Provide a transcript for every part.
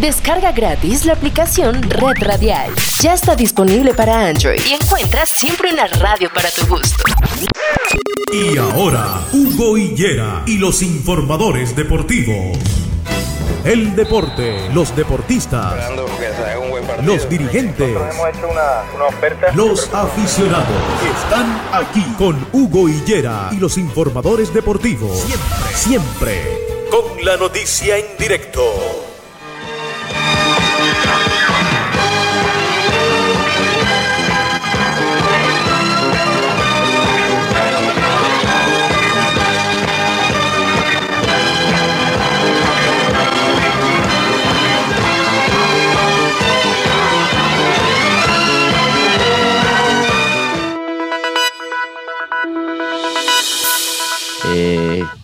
Descarga gratis la aplicación Red Radial. Ya está disponible para Android y encuentras siempre una radio para tu gusto. Y ahora, Hugo Higuera y los informadores deportivos. El deporte, los deportistas, los dirigentes, los aficionados están aquí con Hugo Higuera y los informadores deportivos. Siempre, siempre, con la noticia en directo.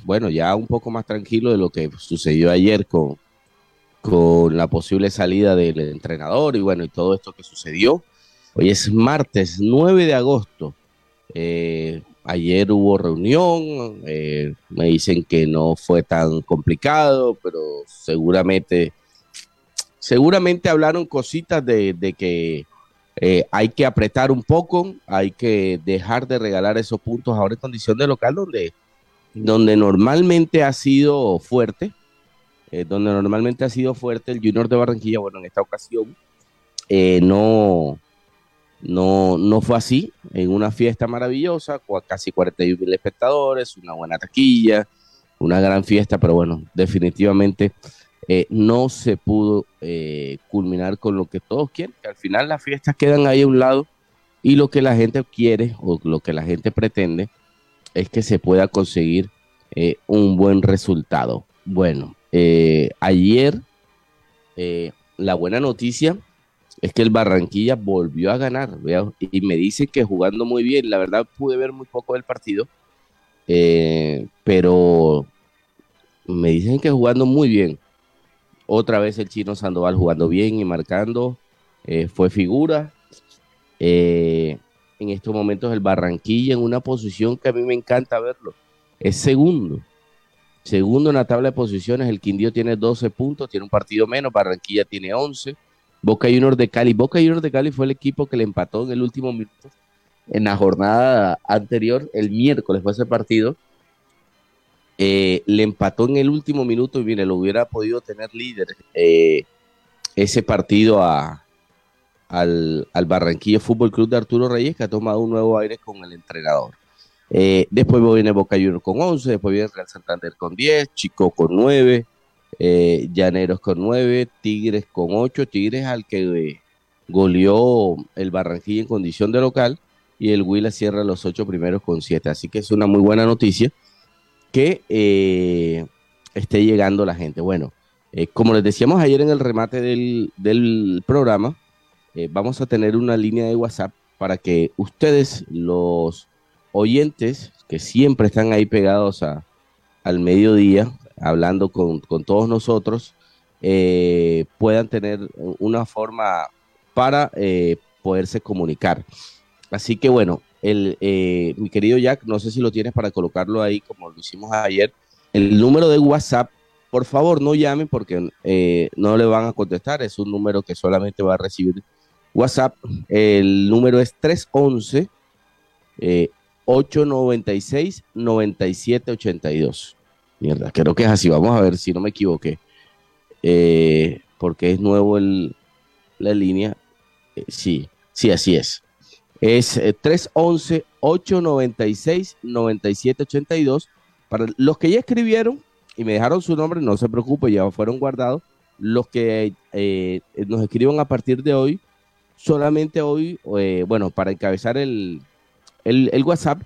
Bueno, ya un poco más tranquilo de lo que sucedió ayer con, con la posible salida del entrenador y bueno, y todo esto que sucedió. Hoy es martes 9 de agosto. Eh, ayer hubo reunión, eh, me dicen que no fue tan complicado, pero seguramente, seguramente hablaron cositas de, de que hay que apretar un poco, hay que dejar de regalar esos puntos ahora en condición de local donde donde normalmente ha sido fuerte, eh, donde normalmente ha sido fuerte el Junior de Barranquilla, bueno, en esta ocasión eh, no, no, no fue así, en una fiesta maravillosa, con casi 41 mil espectadores, una buena taquilla, una gran fiesta, pero bueno, definitivamente eh, no se pudo culminar con lo que todos quieren, que al final las fiestas quedan ahí a un lado y lo que la gente quiere o lo que la gente pretende es que se pueda conseguir eh, un buen resultado. Bueno, eh, ayer eh, la buena noticia es que el Barranquilla volvió a ganar y me dicen que jugando muy bien. La verdad pude ver muy poco del partido, pero me dicen que jugando muy bien. Otra vez el chino Sandoval jugando bien y marcando, fue figura en estos momentos el Barranquilla en una posición que a mí me encanta verlo. Es segundo. Segundo en la tabla de posiciones, el Quindío tiene 12 puntos, tiene un partido menos, Barranquilla tiene 11. Boca Juniors de Cali. Boca Juniors de Cali fue el equipo que le empató en el último minuto. En la jornada anterior, el miércoles fue ese partido. Eh, le empató en el último minuto y mire, lo hubiera podido tener líder eh, ese partido a, al, al Barranquilla Fútbol Club de Arturo Reyes, que ha tomado un nuevo aire con el entrenador. Eh, después viene Boca Juniors con 11, después viene Real Santander con 10, Chico con 9, eh, Llaneros con 9, Tigres con 8, Tigres al que eh, goleó el Barranquilla en condición de local y el Huila cierra los 8 primeros con 7. Así que es una muy buena noticia que esté llegando la gente. Bueno, como les decíamos ayer en el remate del, del programa, eh, vamos a tener una línea de WhatsApp para que ustedes, los oyentes que siempre están ahí pegados a, al mediodía, hablando con, todos nosotros, eh, puedan tener una forma para eh, poderse comunicar. Así que bueno, el, mi querido Jack, no sé si lo tienes para colocarlo ahí como lo hicimos ayer. El número de WhatsApp, por favor no llamen porque no le van a contestar, es un número que solamente va a recibir WhatsApp, el número es 311 896 9782. Mierda, creo que es así. Vamos a ver si no me equivoqué. Eh, porque es nuevo el, la línea. Eh, sí, sí, así es. Es 311 896 9782. Para los que ya escribieron y me dejaron su nombre, no se preocupe, ya fueron guardados. Los que eh, nos escriban a partir de hoy, solamente hoy, eh, bueno, para encabezar el, el, WhatsApp,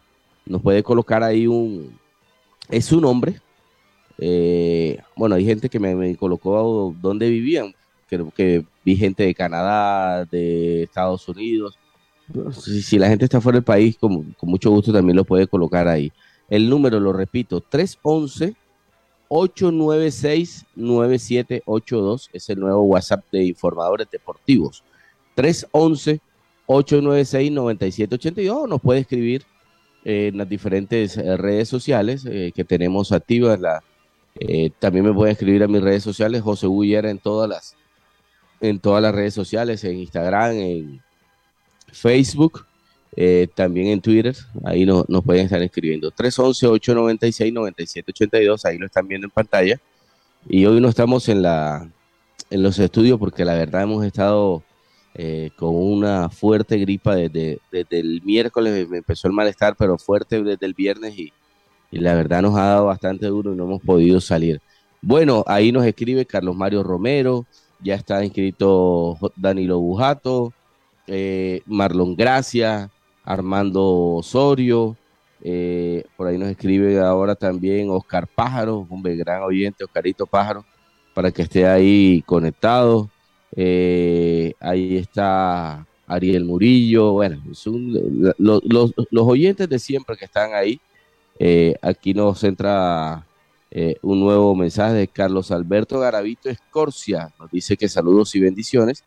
nos puede colocar ahí un, es su nombre. Eh, bueno, hay gente que me, colocó dónde vivían. Creo que vi gente de Canadá, de Estados Unidos. Si, la gente está fuera del país, con, con mucho gusto también lo puede colocar ahí. El número, lo repito, 311 896-9782 es el nuevo WhatsApp de informadores deportivos. 311-896-9782. Nos puede escribir en las diferentes eh, redes sociales eh, que tenemos activas. Eh, también me puede escribir a mis redes sociales, José Bullera en todas las en todas las redes sociales, en Instagram, en Facebook, eh, también en Twitter, ahí nos pueden estar escribiendo. 311-896-9782, ahí lo están viendo en pantalla. Y hoy no estamos en, la, en los estudios porque la verdad hemos estado eh, con una fuerte gripa desde, desde, el miércoles, me empezó el malestar, pero fuerte desde el viernes y, y la verdad nos ha dado bastante duro y no hemos podido salir. Bueno, ahí nos escribe Carlos Mario Romero, ya está inscrito Danilo Bujato, eh, Marlon Gracia, Armando Osorio, eh, por ahí nos escribe ahora también Oscar Pájaro, un gran oyente, Oscarito Pájaro, para que esté ahí conectado. Eh, ahí está Ariel Murillo, bueno, los, oyentes de siempre que están ahí. aquí nos entra un nuevo mensaje de Carlos Alberto Garavito Escorcia, nos dice que saludos y bendiciones.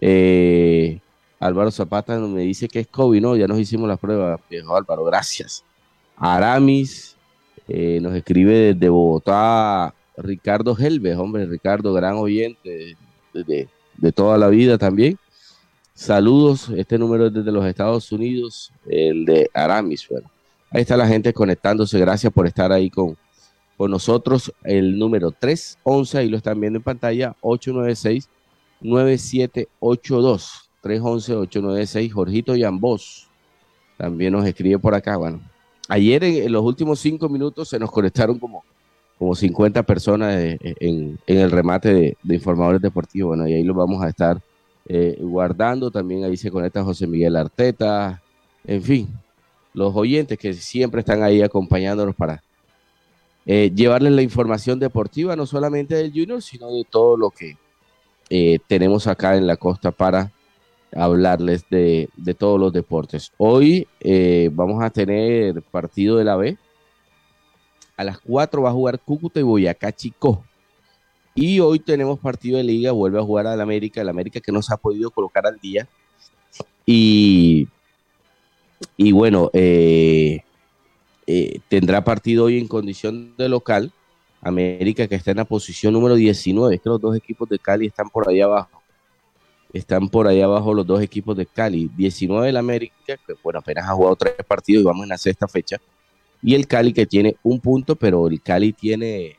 Eh, Álvaro Zapata me dice que es COVID, ¿no? Ya nos hicimos la prueba, viejo Álvaro, gracias. Aramis eh, nos escribe desde Bogotá Ricardo Helves, hombre, Ricardo, gran oyente de, toda la vida también. Saludos, este número es desde los Estados Unidos, el de Aramis. Bueno, ahí está la gente conectándose, gracias por estar ahí con, con nosotros. El número 311, ahí lo están viendo en pantalla, 896 9782. 311-896, Jorgito Yambos también nos escribe por acá. Bueno, ayer en, los últimos cinco minutos se nos conectaron como, como 50 personas en, el remate de, informadores deportivos. Bueno, y ahí lo vamos a estar eh, guardando. También ahí se conecta José Miguel Arteta. En fin, los oyentes que siempre están ahí acompañándonos para eh, llevarles la información deportiva, no solamente del Junior, sino de todo lo que eh, tenemos acá en la costa para hablarles de, todos los deportes. Hoy eh, vamos a tener partido de la B. A las 4 va a jugar Cúcuta y Boyacá Chico. Y hoy tenemos partido de liga, vuelve a jugar al América, el América que no se ha podido colocar al día. Y, y bueno, eh, eh, tendrá partido hoy en condición de local. América que está en la posición número 19. Es que los dos equipos de Cali están por ahí abajo están por ahí abajo los dos equipos de Cali. 19 del América, que bueno, apenas ha jugado tres partidos y vamos en la sexta fecha. Y el Cali que tiene un punto, pero el Cali tiene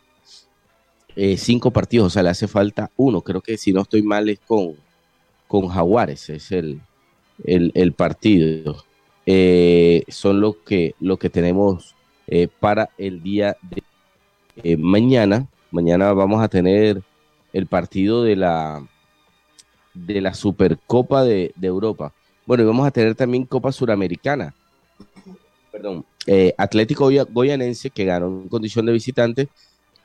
eh, cinco partidos, o sea, le hace falta uno. Creo que si no estoy mal es con, con Jaguares, es el, el, partido. Eh, son lo que, lo que tenemos eh, para el día de mañana. Mañana vamos a tener el partido de la de la Supercopa de, Europa. Bueno, y vamos a tener también Copa Suramericana. Perdón. Eh, Atlético Goyanense, que ganó en condición de visitante,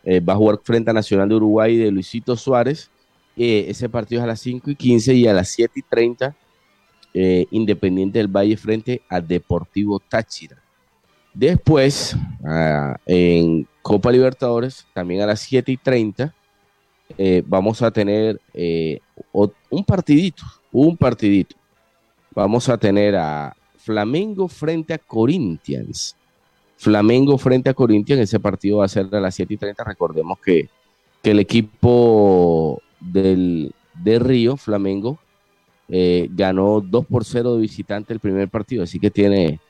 eh, va a jugar frente a Nacional de Uruguay de Luisito Suárez. Eh, ese partido es a las 5 y 15 y a las 7 y 30, Independiente del Valle frente a Deportivo Táchira. Después, ah, en Copa Libertadores, también a las 7 y 30, vamos a tener un partidito, un partidito. Vamos a tener a Flamengo frente a Corinthians. Flamengo frente a Corinthians, ese partido va a ser a las 7 y 30. Recordemos que, el equipo del, de Río, Flamengo, eh, ganó 2 por 0 de visitante el primer partido, así que tiene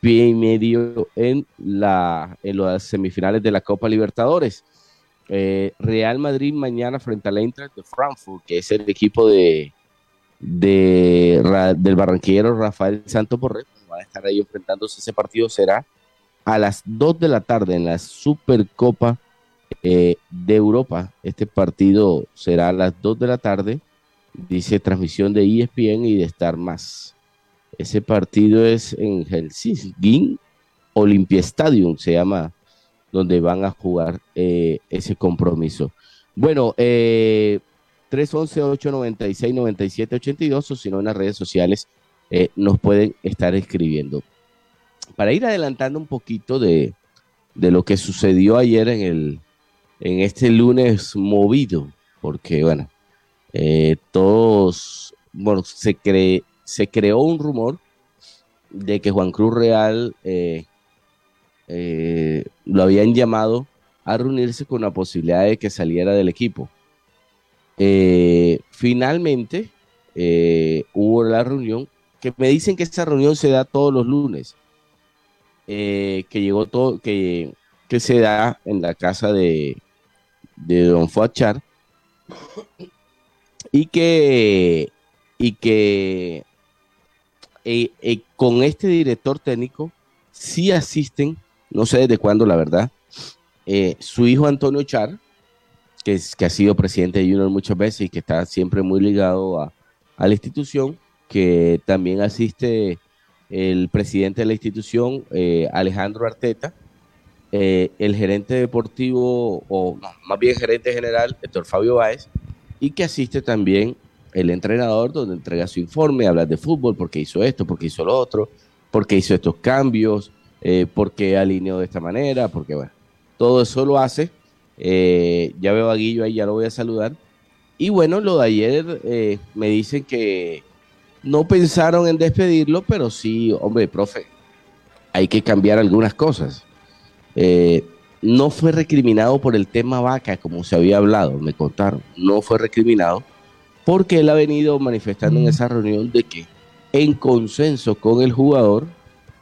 pie y medio en, la, en las semifinales de la Copa Libertadores. Eh, Real Madrid mañana frente al Eintracht de Frankfurt, que es el equipo de, de del barranquillero Rafael Santo Porret. Va a estar ahí enfrentándose. Ese partido será a las 2 de la tarde en la Supercopa eh, de Europa. Este partido será a las 2 de la tarde. Dice transmisión de ESPN y de Star Más. Ese partido es en Helsinki, Olympia Stadium, se llama donde van a jugar eh, ese compromiso. Bueno, eh, 311-896-9782 o si no en las redes sociales eh, nos pueden estar escribiendo. Para ir adelantando un poquito de, lo que sucedió ayer en, el, en este lunes movido, porque bueno, eh, todos, bueno, se, cree, se creó un rumor de que Juan Cruz Real eh, lo habían llamado a reunirse con la posibilidad de que saliera del equipo. Eh, finalmente eh, hubo la reunión, que me dicen que esa reunión se da todos los lunes, eh, que llegó todo, que, que, se da en la casa de, de Don Fuachar, y que, y que con este director técnico sí asisten, no sé desde cuándo la verdad, su hijo Antonio Char, que, es, que ha sido presidente de Junior muchas veces y que está siempre muy ligado a, a la institución, que también asiste el presidente de la institución, eh, Alejandro Arteta, eh, el gerente deportivo, o más bien gerente general, Héctor Fabio Báez, y que asiste también el entrenador, donde entrega su informe, habla de fútbol, porque hizo esto, porque hizo lo otro, porque hizo estos cambios, eh, porque alineó de esta manera, porque bueno, todo eso lo hace eh, ya veo a Guillo ahí, ya lo voy a saludar. Y bueno, lo de ayer eh, me dicen que no pensaron en despedirlo, pero sí, hombre, profe, hay que cambiar algunas cosas. Eh, no fue recriminado por el tema vaca, como se había hablado, me contaron. No fue recriminado porque él ha venido manifestando en esa reunión de que en consenso con el jugador,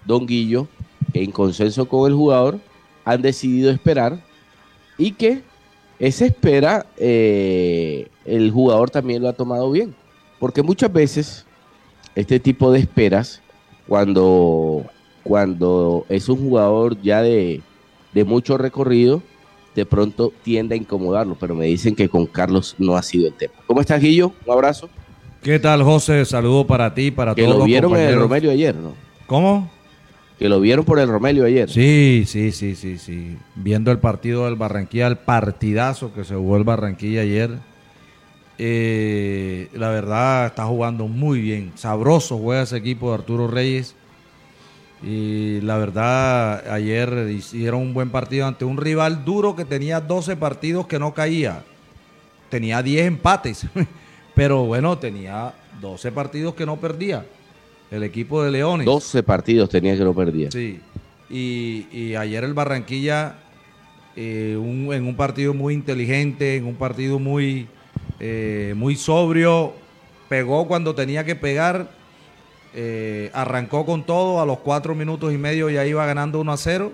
Don Guillo, en consenso con el jugador, han decidido esperar y que esa espera eh, el jugador también lo ha tomado bien. Porque muchas veces este tipo de esperas, cuando, cuando es un jugador ya de, mucho recorrido, de pronto tiende a incomodarlo, pero me dicen que con Carlos no ha sido el tema. ¿Cómo estás, Guillo? Un abrazo. ¿Qué tal, José? Saludo para ti, para que todos. Que lo vieron en el Romelio ayer, ¿no? ¿Cómo? Que lo vieron por el Romelio ayer. Sí, sí, sí, sí, sí. Viendo el partido del Barranquilla, el partidazo que se jugó el Barranquilla ayer. Eh, la verdad está jugando muy bien. Sabroso juega ese equipo de Arturo Reyes. Y la verdad, ayer hicieron un buen partido ante un rival duro que tenía 12 partidos que no caía. Tenía 10 empates. Pero bueno, tenía 12 partidos que no perdía el equipo de Leones. 12 partidos tenía que no perdía. Sí. Y, ayer el Barranquilla, eh, en un partido muy inteligente, en un partido muy, eh, muy sobrio, pegó cuando tenía que pegar, eh, arrancó con todo, a los cuatro minutos y medio ya iba ganando 1 a 0.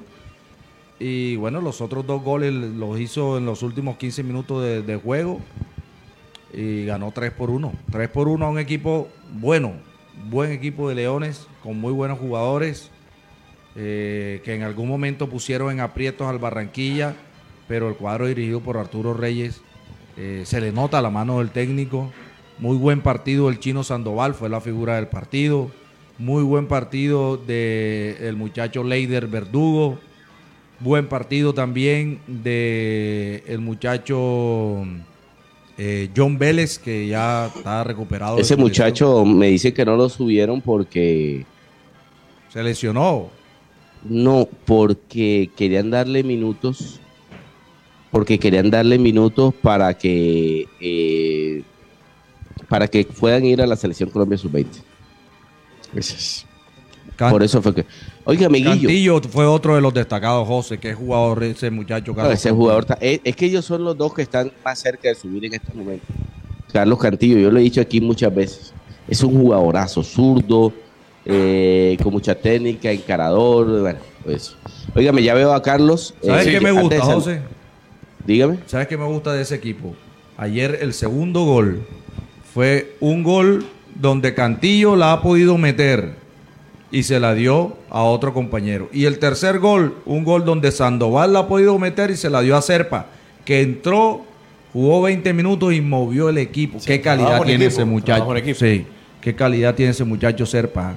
Y bueno, los otros dos goles los hizo en los últimos 15 minutos de, de juego y ganó 3 por 1. 3 por 1 a un equipo bueno, buen equipo de Leones, con muy buenos jugadores, eh, que en algún momento pusieron en aprietos al Barranquilla, pero el cuadro dirigido por Arturo Reyes eh, se le nota la mano del técnico. Muy buen partido del chino Sandoval, fue la figura del partido. Muy buen partido del muchacho Leider Verdugo. Buen partido también del el muchacho eh, John Vélez, que ya está recuperado. Ese muchacho me dice que no lo subieron porque... Se lesionó. No, porque querían darle minutos. Porque querían darle minutos para que... Eh, para que puedan ir a la selección Colombia sub-20. Por eso fue que... Oiga, Cantillo fue otro de los destacados, José, que es jugador ese muchacho. Carlos ese jugador, es, que ellos son los dos que están más cerca de subir en este momento. Carlos Cantillo, yo lo he dicho aquí muchas veces, es un jugadorazo, zurdo, eh, con mucha técnica, encarador, bueno, pues. Óigame, ya veo a Carlos. ¿Sabes eh, qué me gusta, José? Dígame. ¿Sabes qué me gusta de ese equipo? Ayer el segundo gol fue un gol donde Cantillo la ha podido meter y se la dio a otro compañero. Y el tercer gol, un gol donde Sandoval la ha podido meter y se la dio a Serpa, que entró, jugó 20 minutos y movió el equipo. qué calidad tiene ese muchacho. Sí, qué calidad tiene ese muchacho Serpa.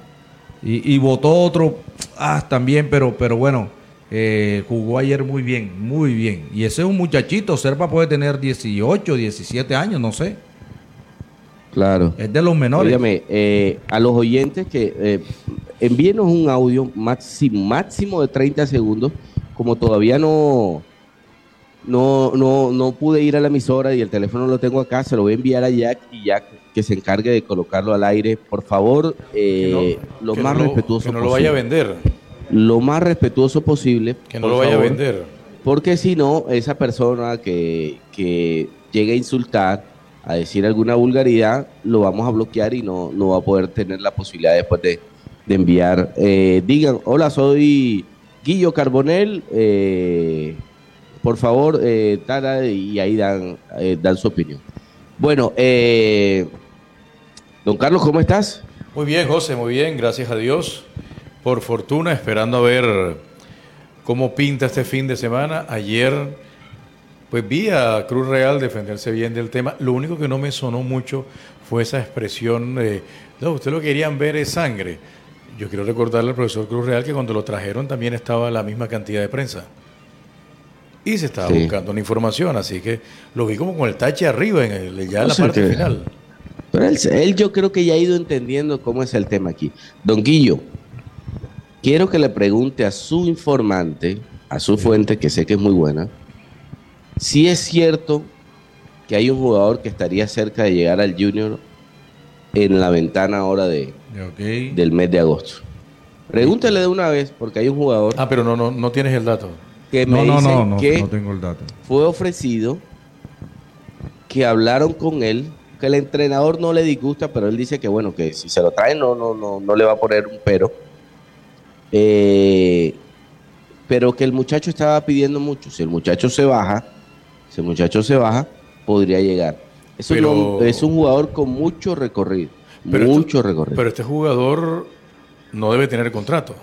Y, y votó otro ah, también, pero, pero bueno, eh, jugó ayer muy bien, muy bien. Y ese es un muchachito, Serpa puede tener 18, 17 años, no sé. Claro. Es de los menores. Dígame, eh, a los oyentes que eh, envíenos un audio máximo, máximo de 30 segundos, como todavía no, no, no, no pude ir a la emisora y el teléfono lo tengo acá, se lo voy a enviar a Jack y Jack que se encargue de colocarlo al aire. Por favor, eh, lo más respetuoso que no lo vaya a vender. Lo más respetuoso posible. Que no lo vaya a vender. Porque si no, esa persona que, que llegue a insultar a decir alguna vulgaridad, lo vamos a bloquear y no, no va a poder tener la posibilidad después de, enviar. Eh, digan, hola, soy Guillo Carbonel, eh, por favor, eh, y ahí dan, eh, dan su opinión. Bueno, don Carlos, ¿cómo estás? Muy bien, José, muy bien, gracias a Dios. Por fortuna, esperando a ver cómo pinta este fin de semana. Ayer pues vi a Cruz Real defenderse bien del tema. Lo único que no me sonó mucho fue esa expresión, de, no, ustedes lo querían ver es sangre. Yo quiero recordarle al profesor Cruz Real que cuando lo trajeron también estaba la misma cantidad de prensa. Y se estaba buscando una información, así que lo vi como con el tache arriba, en el, ya en la parte final. Pero él, él, yo creo que ya ha ido entendiendo cómo es el tema aquí. Don Guillo, quiero que le pregunte a su informante, a su fuente, que sé que es muy buena, si es cierto que hay un jugador que estaría cerca de llegar al Junior en la ventana ahora de, del mes de agosto. Pregúntale de una vez, porque hay un jugador. Ah, pero no, no, no tienes el dato. Que me no, no, no, que no tengo el dato. Fue ofrecido que hablaron con él, que el entrenador no le disgusta, pero él dice que bueno, que si se lo trae no, no, no, no le va a poner un pero. Eh, pero que el muchacho estaba pidiendo mucho. Si el muchacho se baja, si el muchacho se baja, podría llegar. Es, un, es un jugador con mucho recorrido. mucho recorrido. Pero este jugador no debe tener contrato.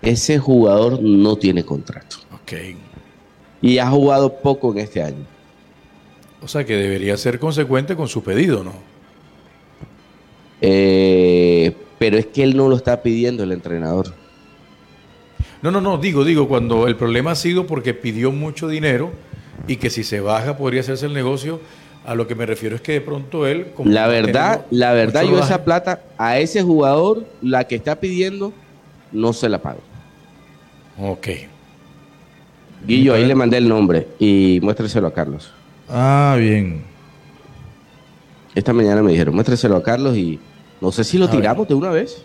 Ese jugador no tiene contrato. Ok. Y ha jugado poco en este año. O sea que debería ser consecuente con su pedido, ¿no? Eh, pero es que él no lo está pidiendo el entrenador. No, no, no, digo, digo, cuando el problema ha sido porque pidió mucho dinero y que si se baja podría hacerse el negocio, a lo que me refiero es que de pronto él... la verdad, la verdad, yo esa plata a ese jugador, la que está pidiendo, no se la pago. Ok. Guillo, ahí le mandé el nombre y muéstreselo a Carlos. Ah, bien. Esta mañana me dijeron, muéstreselo a Carlos y no sé si lo tiramos de una vez.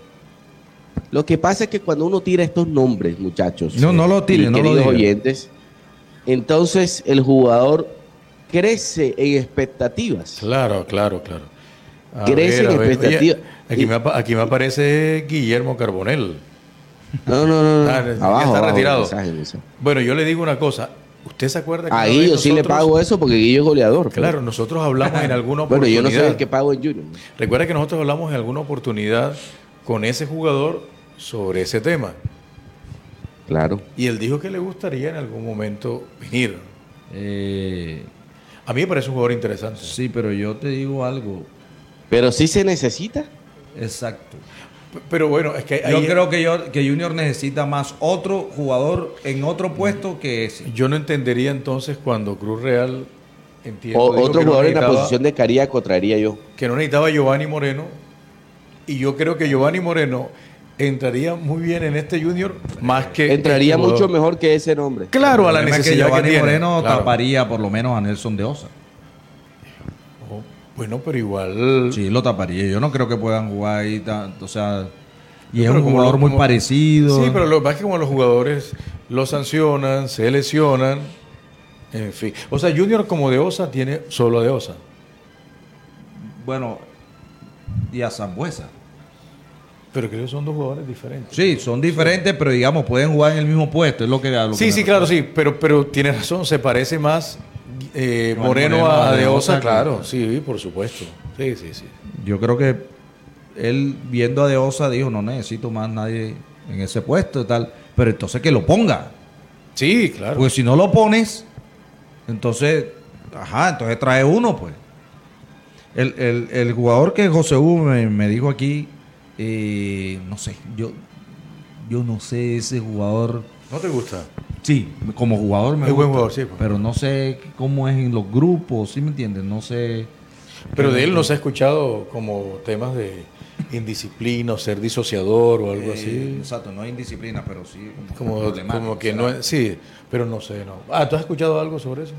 Lo que pasa es que cuando uno tira estos nombres, muchachos, no, no lo tiren, no queridos oyentes, entonces el jugador crece en expectativas. Claro, claro, claro. crece en expectativas. aquí, me, aparece Guillermo Carbonel. No, no, no. Ah, abajo, está retirado. Bueno, yo le digo una cosa. ¿Usted se acuerda que a Guillo sí le pago eso porque Guillo es goleador. Pues. Claro, nosotros hablamos en alguna oportunidad. bueno, yo no sé el que pago en Junior. Recuerda que nosotros hablamos en alguna oportunidad con ese jugador sobre ese tema. Claro. Y él dijo que le gustaría en algún momento venir. Eh, a mí me parece un jugador interesante. Sí, pero yo te digo algo. Pero sí se necesita. Exacto. Pero bueno, es que yo creo que, yo, que Junior necesita más otro jugador en otro puesto que ese. Yo no entendería entonces cuando Cruz Real entiende. otro jugador en la posición de Cariaco traería yo. Que no necesitaba Giovanni Moreno y yo creo que Giovanni Moreno entraría muy bien en este Junior más que entraría este mucho mejor que ese nombre. Claro a la necesidad que Giovanni Moreno taparía por lo menos a Nelson de Osa. Oh, bueno pero igual sí lo taparía. Yo no creo que puedan jugar ahí tanto o sea y es un jugador muy parecido. Sí pero lo que pasa es que como los jugadores lo sancionan se lesionan en fin. O sea Junior como de Osa tiene solo de Osa. Bueno y a Zambuesa. Pero creo que son dos jugadores diferentes. Sí, son diferentes, pero digamos, pueden jugar en el mismo puesto. Es lo que. sí, sí, claro, sí. Pero, pero tiene razón, se parece más eh, Moreno, a, Deosa, claro. Sí, por supuesto. Sí, sí, sí. Yo creo que él, viendo a Deosa, dijo: No necesito más nadie en ese puesto y tal. Pero entonces que lo ponga. Sí, claro. Porque si no lo pones, entonces, ajá, entonces trae uno, pues. El, jugador que José Hugo me, dijo aquí, eh, no sé, yo, yo no sé ese jugador. ¿No te gusta? Sí, como jugador me gusta. buen jugador, sí. Pues. Pero no sé cómo es en los grupos, ¿sí me entiendes? No sé. Pero de él no se ha escuchado como temas de indisciplina o ser disociador o algo así. Eh, exacto, no hay indisciplina, pero sí como, como, que no es, sí, pero no sé, no. Ah, ¿tú has escuchado algo sobre eso?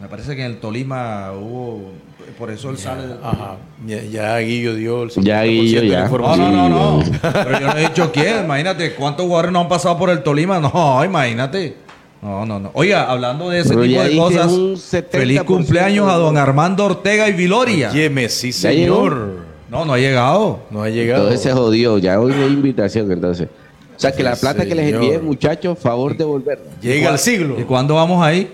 Me parece que en el Tolima hubo, por eso él sale. Ajá. Ya, Guillo dio el Ya Guillo, ya. No, no, no, no. Pero yo no he dicho quién. Imagínate cuántos jugadores no han pasado por el Tolima. No, imagínate. No, no, no. Oiga, hablando de ese Pero tipo ya de cosas, un 70% feliz cumpleaños a don Armando Ortega y Viloria. Óyeme, sí, ¿Ya señor. No, no ha llegado. No ha llegado. Entonces se jodió, ya hoy no hay invitación entonces. O sea que la plata que les envié, muchachos, favor devolverla. Llega el siglo. ¿Y cuándo vamos ahí?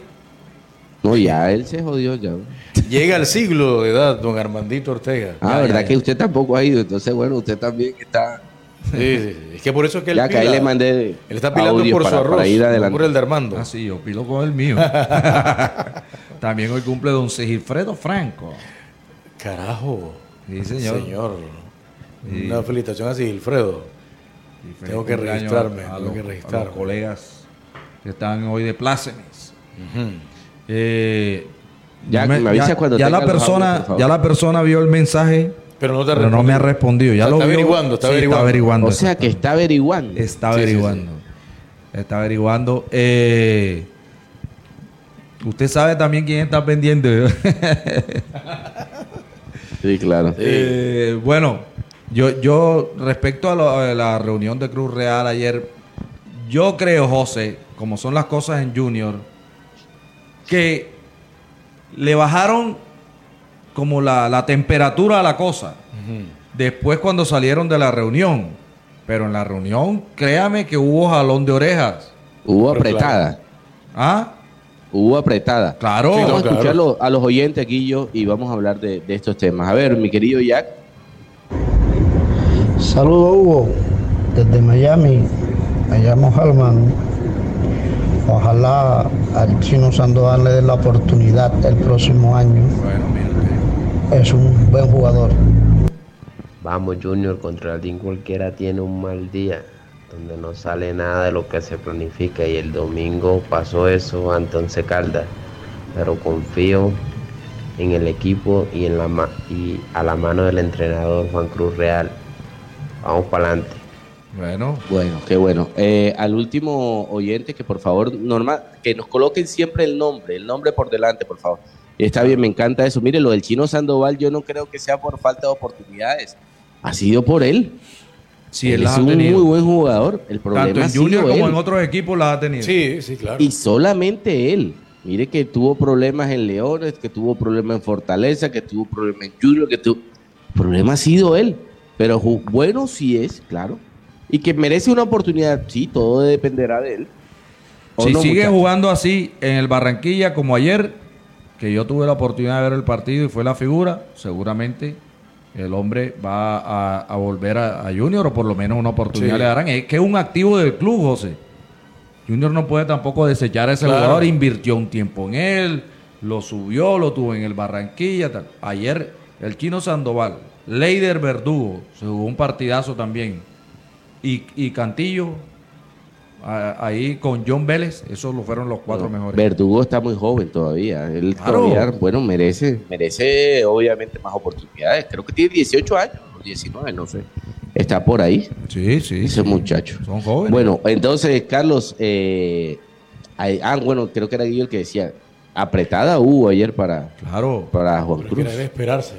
No, ya él se jodió ya. Llega el siglo de edad, don Armandito Ortega. Ah, Ya, verdad ya, que usted tampoco ha ido, entonces bueno, usted también está. Sí, sí. Es que por eso es que él Ya que ahí le mandé Él está pilando por para- su arroz, para ir no adelante. por el de Armando. Ah, sí, yo pilo con el mío. También hoy cumple don Sigilfredo Franco. Carajo. Sí, señor. Señor. Sí. Una felicitación a Sigilfredo. Tengo que registrarme, A, tengo los, que a los registrarme. colegas que están hoy de plácemes. Ujú. Eh, Ya, me avisa ya- cuando ya tenga la persona, audios, ya la persona vio el mensaje, Pero no te pero no me ha respondido. Ya Está- lo está vio. averiguando, está Sí, averiguando. averiguando. O sea que está averiguando. Está Sí, sí, averiguando. Está averiguando. Eh, usted sabe también quién está pendiente. Sí, claro. Eh, bueno, yo, yo respecto a, lo- a la reunión de Cruz Real ayer, yo creo, José, como son las cosas en Junior, que le bajaron como la, la temperatura a la cosa. Después cuando salieron de la reunión. Pero en la reunión, créame que hubo jalón de orejas. Hubo Pero apretada. ¿Ah? Hubo apretada. Claro. Sí, no, Vamos a claro. escucharlo a los oyentes aquí yo y vamos a hablar de, de estos temas. A ver, mi querido Jack. Saludos Hugo, desde Miami. Me llamo Halman. Ojalá al chino Sandoval le dé la oportunidad el próximo año. Bueno, mira. Es un buen jugador. Vamos Junior, contra el team cualquiera tiene un mal día, donde no sale nada de lo que se planifica y el domingo pasó eso ante Once Caldas, pero confío en el equipo y, en la ma- y a la mano del entrenador Juan Cruz Real. Vamos para adelante. Bueno, Bueno, qué bueno. Eh, al último oyente, que por favor, normal, que nos coloquen siempre el nombre, el nombre por delante, por favor. Está bien, me encanta eso. Mire, lo del chino Sandoval, yo no creo que sea por falta de oportunidades. Ha sido por él. si él es ha un tenido. muy buen jugador. El problema Tanto en Junior como él. en otros equipos las ha tenido. Sí, sí, claro. Y solamente él. Mire que tuvo problemas en Leones, que tuvo problemas en Fortaleza, que tuvo problemas en Junior, que tuvo... El problema ha sido él. Pero bueno sí es, claro. Y que merece una oportunidad, sí, todo dependerá de él. ¿O Si no, sigue muchachos? jugando así en el Barranquilla como ayer, que yo tuve la oportunidad de ver el partido y fue la figura, seguramente el hombre va a, a volver a, a Junior o por lo menos una oportunidad Sí. le darán. Es que es un activo del club, José. Junior no puede tampoco desechar a ese Claro. jugador, invirtió un tiempo en él, lo subió, lo tuvo en el Barranquilla. tal. Ayer el Chino Sandoval, Leider Verdugo, se jugó un partidazo también. Y, y Cantillo, a- ahí con John Vélez, esos lo fueron los cuatro mejores. Verdugo está muy joven todavía. Él Claro. todavía, bueno, merece, merece obviamente más oportunidades. Creo que tiene 18 años, o 19, no sé. Está por ahí, Sí, sí. ese sí. muchacho. Son jóvenes. Bueno, entonces, Carlos, eh, ah, bueno, creo que era Guillo el que decía, apretada hubo ayer para, Claro. para Juan Cruz. debe esperarse.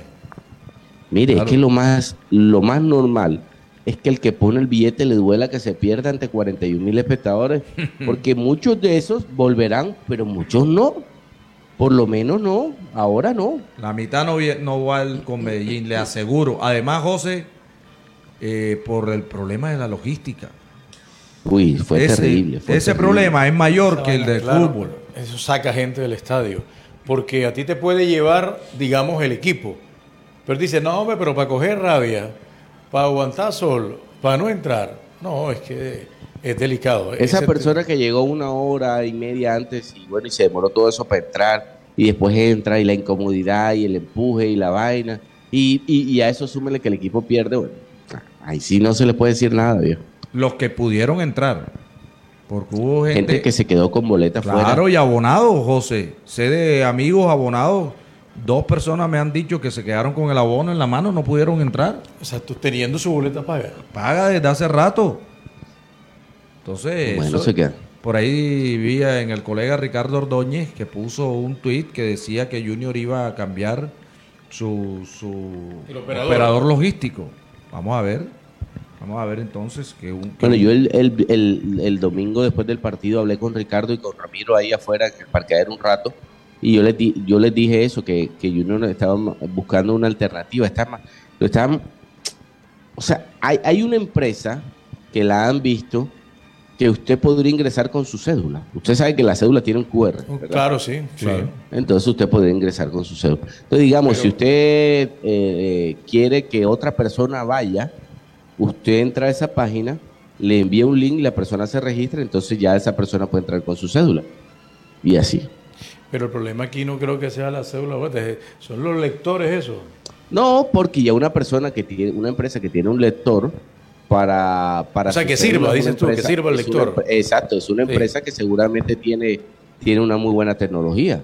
Mire, Claro. es que lo más, lo más normal es que el que pone el billete le duela que se pierda ante 41 mil espectadores, porque muchos de esos volverán, pero muchos no. Por lo menos no, ahora no. La mitad no, no va al- con Medellín, le aseguro. Además, José, eh, por el problema de la logística. Uy, fue ese terrible. fue ese terrible. problema es mayor que el del Claro, fútbol. Eso saca gente del estadio. Porque a ti te puede llevar, digamos, el equipo. Pero dice, no, hombre, pero para coger rabia, para aguantar sol, para no entrar. No, es que es delicado. Esa Ese- persona que llegó una hora y media antes y bueno, y se demoró todo eso para entrar y después entra y la incomodidad y el empuje y la vaina y, y- y a eso súmele que el equipo pierde, bueno, ahí sí no se le puede decir nada, viejo. Los que pudieron entrar. Porque hubo gente, Gente que se quedó con boleta Claro, fuera. y abonados, José. Sé de amigos abonados. Dos personas me han dicho que se quedaron con el abono en la mano, no pudieron entrar. O sea, tú teniendo su boleta paga. Paga desde hace rato. Entonces, Bueno, eso- se queda. por ahí vi en el colega Ricardo Ordóñez que puso un tuit que decía que Junior iba a cambiar su, su operador. operador logístico. Vamos a ver. Vamos a ver entonces que un... Bueno, yo el, el, el, el domingo después del partido hablé con Ricardo y con Ramiro ahí afuera en el parqueadero un rato y yo les, di, yo les dije eso, que, que Junior estaba buscando una alternativa. Está, lo estaban, o sea, hay, hay una empresa que la han visto que usted podría ingresar con su cédula. Usted sabe que la cédula tiene un QR. Claro, sí, claro. Entonces usted podría ingresar con su cédula. Entonces, digamos, si usted eh, quiere que otra persona vaya, usted entra a esa página, le envía un link, la persona se registra, entonces ya esa persona puede entrar con su cédula. Y así. Pero el problema aquí no creo que sea la cédula, son los lectores eso. No, porque ya una persona que tiene, una empresa que tiene un lector, para, para o sea, que sirva, dices tú, que sirva el lector. exacto, es una empresa que seguramente tiene, tiene una muy buena tecnología.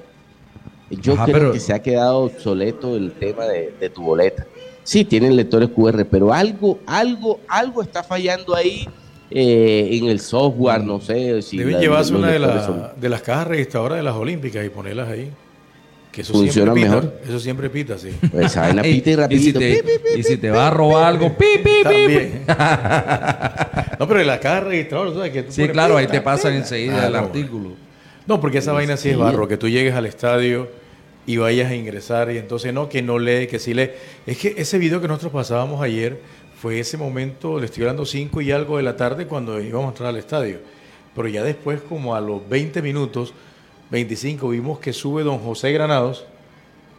Yo creo que se ha quedado obsoleto el tema de, tu boleta. Sí, tienen lectores QR, pero algo, algo, algo está fallando ahí eh, en el software, no sé. Si Deben llevarse una de, de las cajas registradoras de las Olímpicas y ponerlas ahí. Que eso funciona mejor. Eso siempre pita, sí. Esa vaina pita y rapidito. Y si te, va a robar algo, pi, pi, pi. no, pero en la caja registradora, ¿sabes? Que sí, claro, ahí te pasan enseguida el artículo. No, porque esa vaina sí es barro, que tú llegues al estadio y vayas a ingresar y entonces no, que no lee, que sí lee. Es que ese video que nosotros pasábamos ayer fue ese momento, le estoy hablando 5 y algo de la tarde cuando íbamos a entrar al estadio. Pero ya después, como a los 20 minutos, 25 vimos que sube don José Granados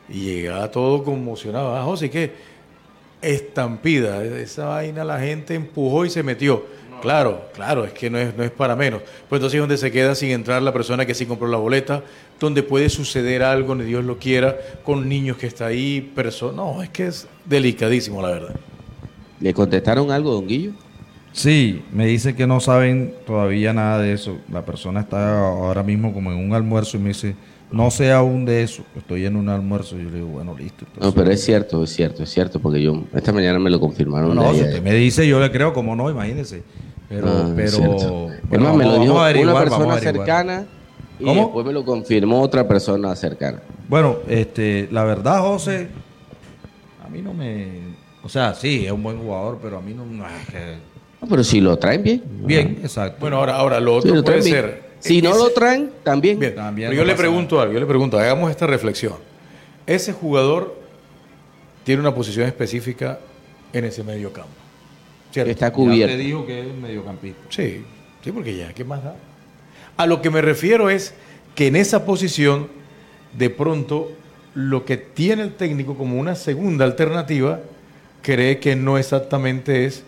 y llegaba todo conmocionado. Ah, José, ¿qué? Estampida. Esa vaina la gente empujó y se metió. Claro, claro, es que no es, no es para menos. Pues entonces es donde se queda sin entrar la persona que sí compró la boleta, donde puede suceder algo, ni Dios lo quiera, con niños que está ahí, personas. No, es que es delicadísimo, la verdad. ¿Le contestaron algo, don Guillo? Sí, me dice que no saben todavía nada de eso. La persona está ahora mismo como en un almuerzo y me dice, no sé aún de eso, estoy en un almuerzo. Y yo le digo, bueno, listo. no, pero es cierto, es cierto, es cierto, porque yo esta mañana me lo confirmaron. No, si usted me dice, yo le creo, como no, imagínese. Pero, ah, pero, bueno, me lo dijo una persona cercana y después me lo confirmó otra persona cercana. Bueno, este, la verdad, José, a mí no me... O sea, sí, es un buen jugador, pero a mí no... no pero si lo traen bien. Bien, exacto. Bueno, ahora, ahora lo otro puede ser. Si no lo traen, también. Bien. Pero yo le pregunto algo, yo le pregunto, hagamos esta reflexión. Ese jugador tiene una posición específica en ese medio campo. Está cubierto. Ya te dijo que es mediocampista. Sí, sí, porque ya, ¿qué más da? A lo que me refiero es que en esa posición, de pronto, lo que tiene el técnico como una segunda alternativa, cree que no exactamente es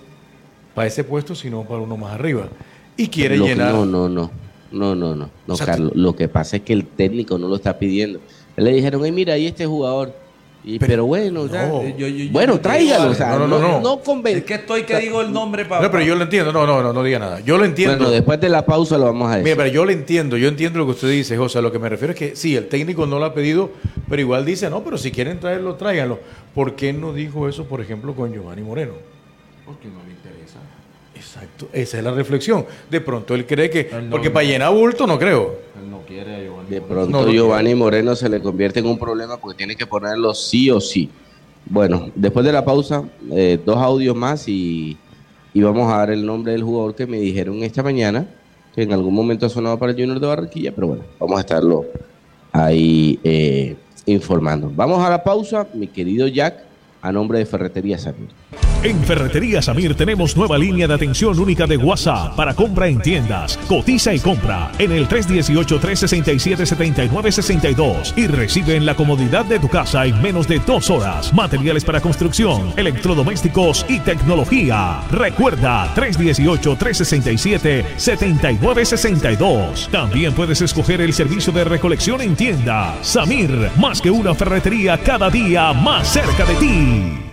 para ese puesto, sino para uno más arriba. Y quiere llenar. No, no, no. No, no, no. no Carlos, lo que pasa es que el técnico no lo está pidiendo. Le dijeron, mira, ahí este jugador. Pero, bueno, bueno, tráigalo. O sea, no, no, no. no, no Es que estoy que digo el nombre para. No, pero yo lo entiendo. No, no, no, no diga nada. Yo lo entiendo. Bueno, después de la pausa lo vamos a decir. Mira, pero yo lo entiendo. Yo entiendo lo que usted dice, José. Lo que me refiero es que sí, el técnico no lo ha pedido, pero igual dice, no, pero si quieren traerlo, tráiganlo. ¿Por qué no dijo eso, por ejemplo, con Giovanni Moreno? Porque no interesa. Exacto, esa es la reflexión. De pronto él cree que. porque para llenar bulto no creo. Él no quiere a Giovanni De pronto Giovanni Moreno se le convierte en un problema porque tiene que ponerlo sí o sí. Bueno, después de la pausa, eh, dos audios más y, vamos a dar el nombre del jugador que me dijeron esta mañana, que en algún momento ha sonado para el Junior de Barranquilla, pero bueno, vamos a estarlo ahí eh, informando. Vamos a la pausa, mi querido Jack, a nombre de Ferretería Samir. En Ferretería Samir tenemos nueva línea de atención única de WhatsApp para compra en tiendas. Cotiza y compra en el 318-367-7962 y recibe en la comodidad de tu casa en menos de dos horas materiales para construcción, electrodomésticos y tecnología. Recuerda 318-367-7962. También puedes escoger el servicio de recolección en tienda. Samir, más que una ferretería cada día más cerca de ti.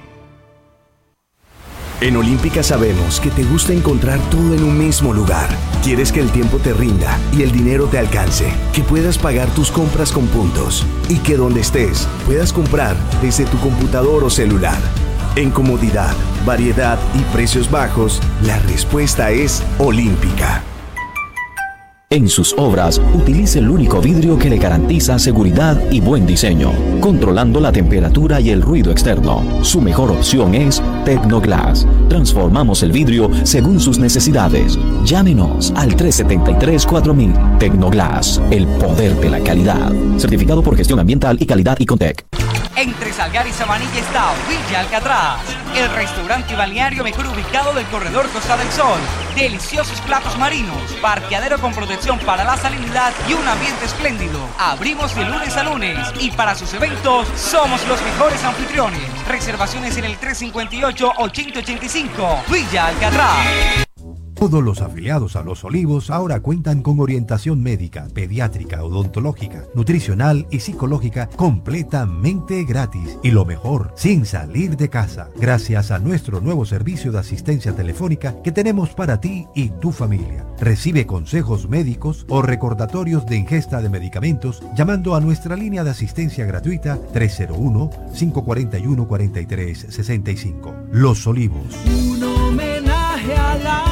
En Olímpica sabemos que te gusta encontrar todo en un mismo lugar. Quieres que el tiempo te rinda y el dinero te alcance, que puedas pagar tus compras con puntos y que donde estés puedas comprar desde tu computador o celular. En comodidad, variedad y precios bajos, la respuesta es Olímpica. En sus obras, utilice el único vidrio que le garantiza seguridad y buen diseño, controlando la temperatura y el ruido externo. Su mejor opción es Tecnoglass. Transformamos el vidrio según sus necesidades. Llámenos al 373-4000. Tecnoglass, el poder de la calidad. Certificado por gestión ambiental y calidad y Contec. Entre Salgar y Sabanilla está Villa Alcatraz, el restaurante balneario mejor ubicado del corredor Costa del Sol. Deliciosos platos marinos, parqueadero con protección para la salinidad y un ambiente espléndido. Abrimos de lunes a lunes y para sus eventos somos los mejores anfitriones. Reservaciones en el 358-8085. Villa Alcatraz. Todos los afiliados a Los Olivos ahora cuentan con orientación médica, pediátrica, odontológica, nutricional y psicológica completamente gratis. Y lo mejor, sin salir de casa, gracias a nuestro nuevo servicio de asistencia telefónica que tenemos para ti y tu familia. Recibe consejos médicos o recordatorios de ingesta de medicamentos llamando a nuestra línea de asistencia gratuita 301-541-4365. Los Olivos. Un homenaje al amor.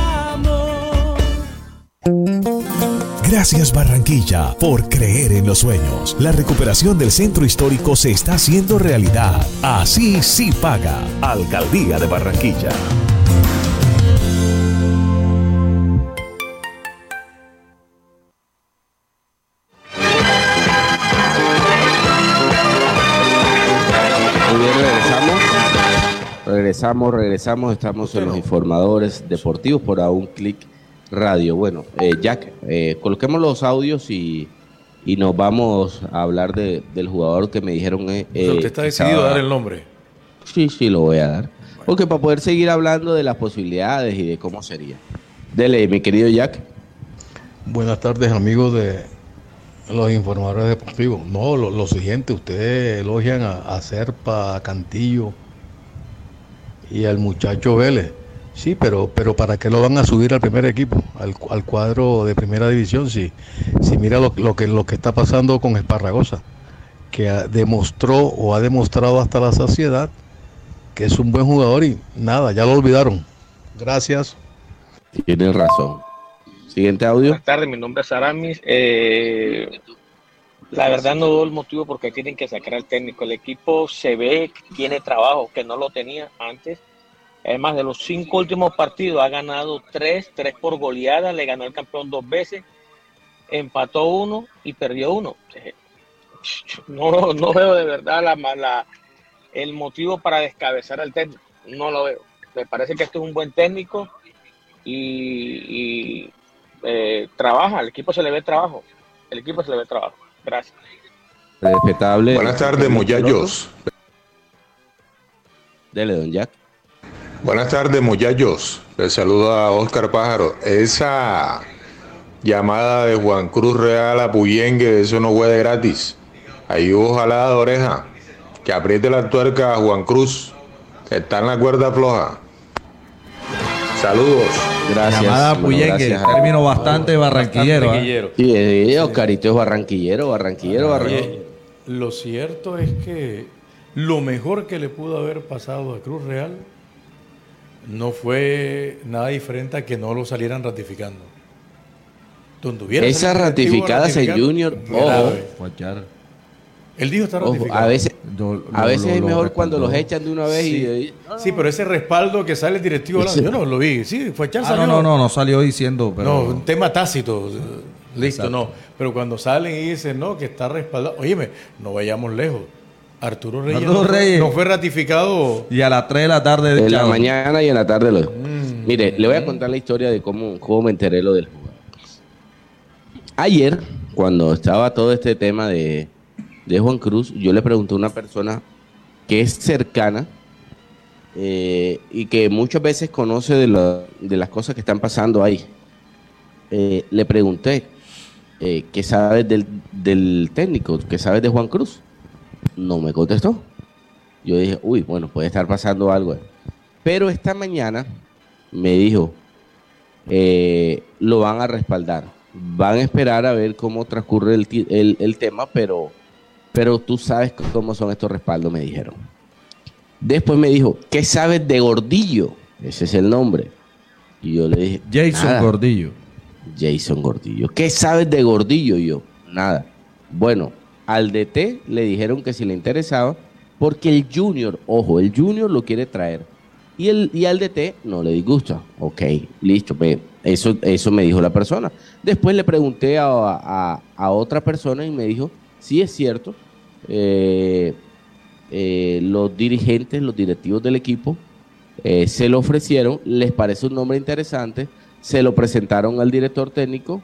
Gracias Barranquilla por creer en los sueños. La recuperación del centro histórico se está haciendo realidad. Así sí paga. Alcaldía de Barranquilla. Regresamos, regresamos. Estamos en los informadores deportivos por a un clic radio. Bueno, eh, Jack, eh, coloquemos los audios y, y nos vamos a hablar de- del jugador que me dijeron. Eh, O sea, usted eh, está que decidido a estaba- dar el nombre. Sí, sí, lo voy a dar. Porque para poder seguir hablando de las posibilidades y de cómo sería. Dele, mi querido Jack. Buenas tardes, amigos de los informadores deportivos. No, lo, lo siguiente, ustedes elogian a, a Serpa, a Cantillo y al muchacho Vélez. Sí, pero, pero ¿para qué lo van a subir al primer equipo, al, al cuadro de primera división? Si, si mira lo, lo que, lo que está pasando con Esparragosa, que ha- demostró o ha demostrado hasta la saciedad que es un buen jugador y nada, ya lo olvidaron. Gracias. Tienes razón. Siguiente audio. Buenas tardes, mi nombre es Aramis. Eh, la verdad no veo el motivo por qué tienen que sacar al técnico. El equipo se ve que tiene trabajo, que no lo tenía antes. Además, de los cinco últimos partidos ha ganado tres, tres por goleada, le ganó el campeón dos veces, empató uno y perdió uno. No, no veo de verdad la, la- el motivo para descabezar al técnico. No lo veo. Me parece que este es un buen técnico y, y, eh, trabaja, al equipo se le ve trabajo. El equipo se le ve trabajo. Gracias. Respetable. Buenas tardes, muchachos. Dele, don Jack. Buenas tardes, muchachos. Les saluda a Oscar Pájaro. Esa llamada de Juan Cruz Real a Puyengue, eso no fue de gratis. Ahí hubo jalada de oreja. Que apriete la tuerca a Juan Cruz, que está en la cuerda floja. Saludos. Gracias. Llamada Bueno, Puyengue, gracias término bastante barranquillero. ¿ah? Barranquillero. Sí, eh, Oscarito es barranquillero, barranquillero, barranquillero. Oye, lo cierto es que lo mejor que le pudo haber pasado a Cruz Real no fue nada diferente a que no lo salieran ratificando. Donde hubiera Esas ratificadas en Junior, ojo. Él dijo está Ojo, ratificado. a veces, Lo- a lo- veces lo- es lo mejor cuando los echan de una vez Sí. y... Sí, pero ese respaldo que sale el directivo Sí. yo no lo vi. Sí, fue echar Ah, no, no, no, no salió diciendo, pero... No, un tema tácito. Listo, Exacto. no. Pero cuando salen y dicen, no, que está respaldado. Óyeme, no vayamos lejos. Arturo Reyes, Arturo no, fue- Reyes. no fue ratificado. Y a las 3 de la tarde... En la mañana y en la tarde lo Mm. Mire, le voy a contar la historia de cómo, cómo me enteré lo del jugador. Ayer, cuando estaba todo este tema de, de Juan Cruz, yo le pregunté a una persona que es cercana eh, y que muchas veces conoce de, la- de las cosas que están pasando ahí. Eh, le pregunté, eh, ¿qué sabes del, del técnico? ¿Qué sabes de Juan Cruz? No me contestó. Yo dije, uy, bueno, puede estar pasando algo. Pero esta mañana me dijo, eh, lo van a respaldar. Van a esperar a ver cómo transcurre el, el- el tema, pero, pero tú sabes cómo son estos respaldos, me dijeron. Después me dijo, ¿qué sabes de Gordillo? Ese es el nombre. Y yo le dije, Jason "Nada". Gordillo. Jason Gordillo. ¿Qué sabes de Gordillo yo? Nada. Bueno, al DT le dijeron que si le interesaba, porque el Junior, ojo, el Junior lo quiere traer. Y, el, y al DT no le disgusta. Ok, listo, eso, eso me dijo la persona. Después le pregunté a, a- a otra persona y me dijo, sí es cierto, eh, eh, los dirigentes, los directivos del equipo, eh, se lo ofrecieron, les parece un nombre interesante, se lo presentaron al director técnico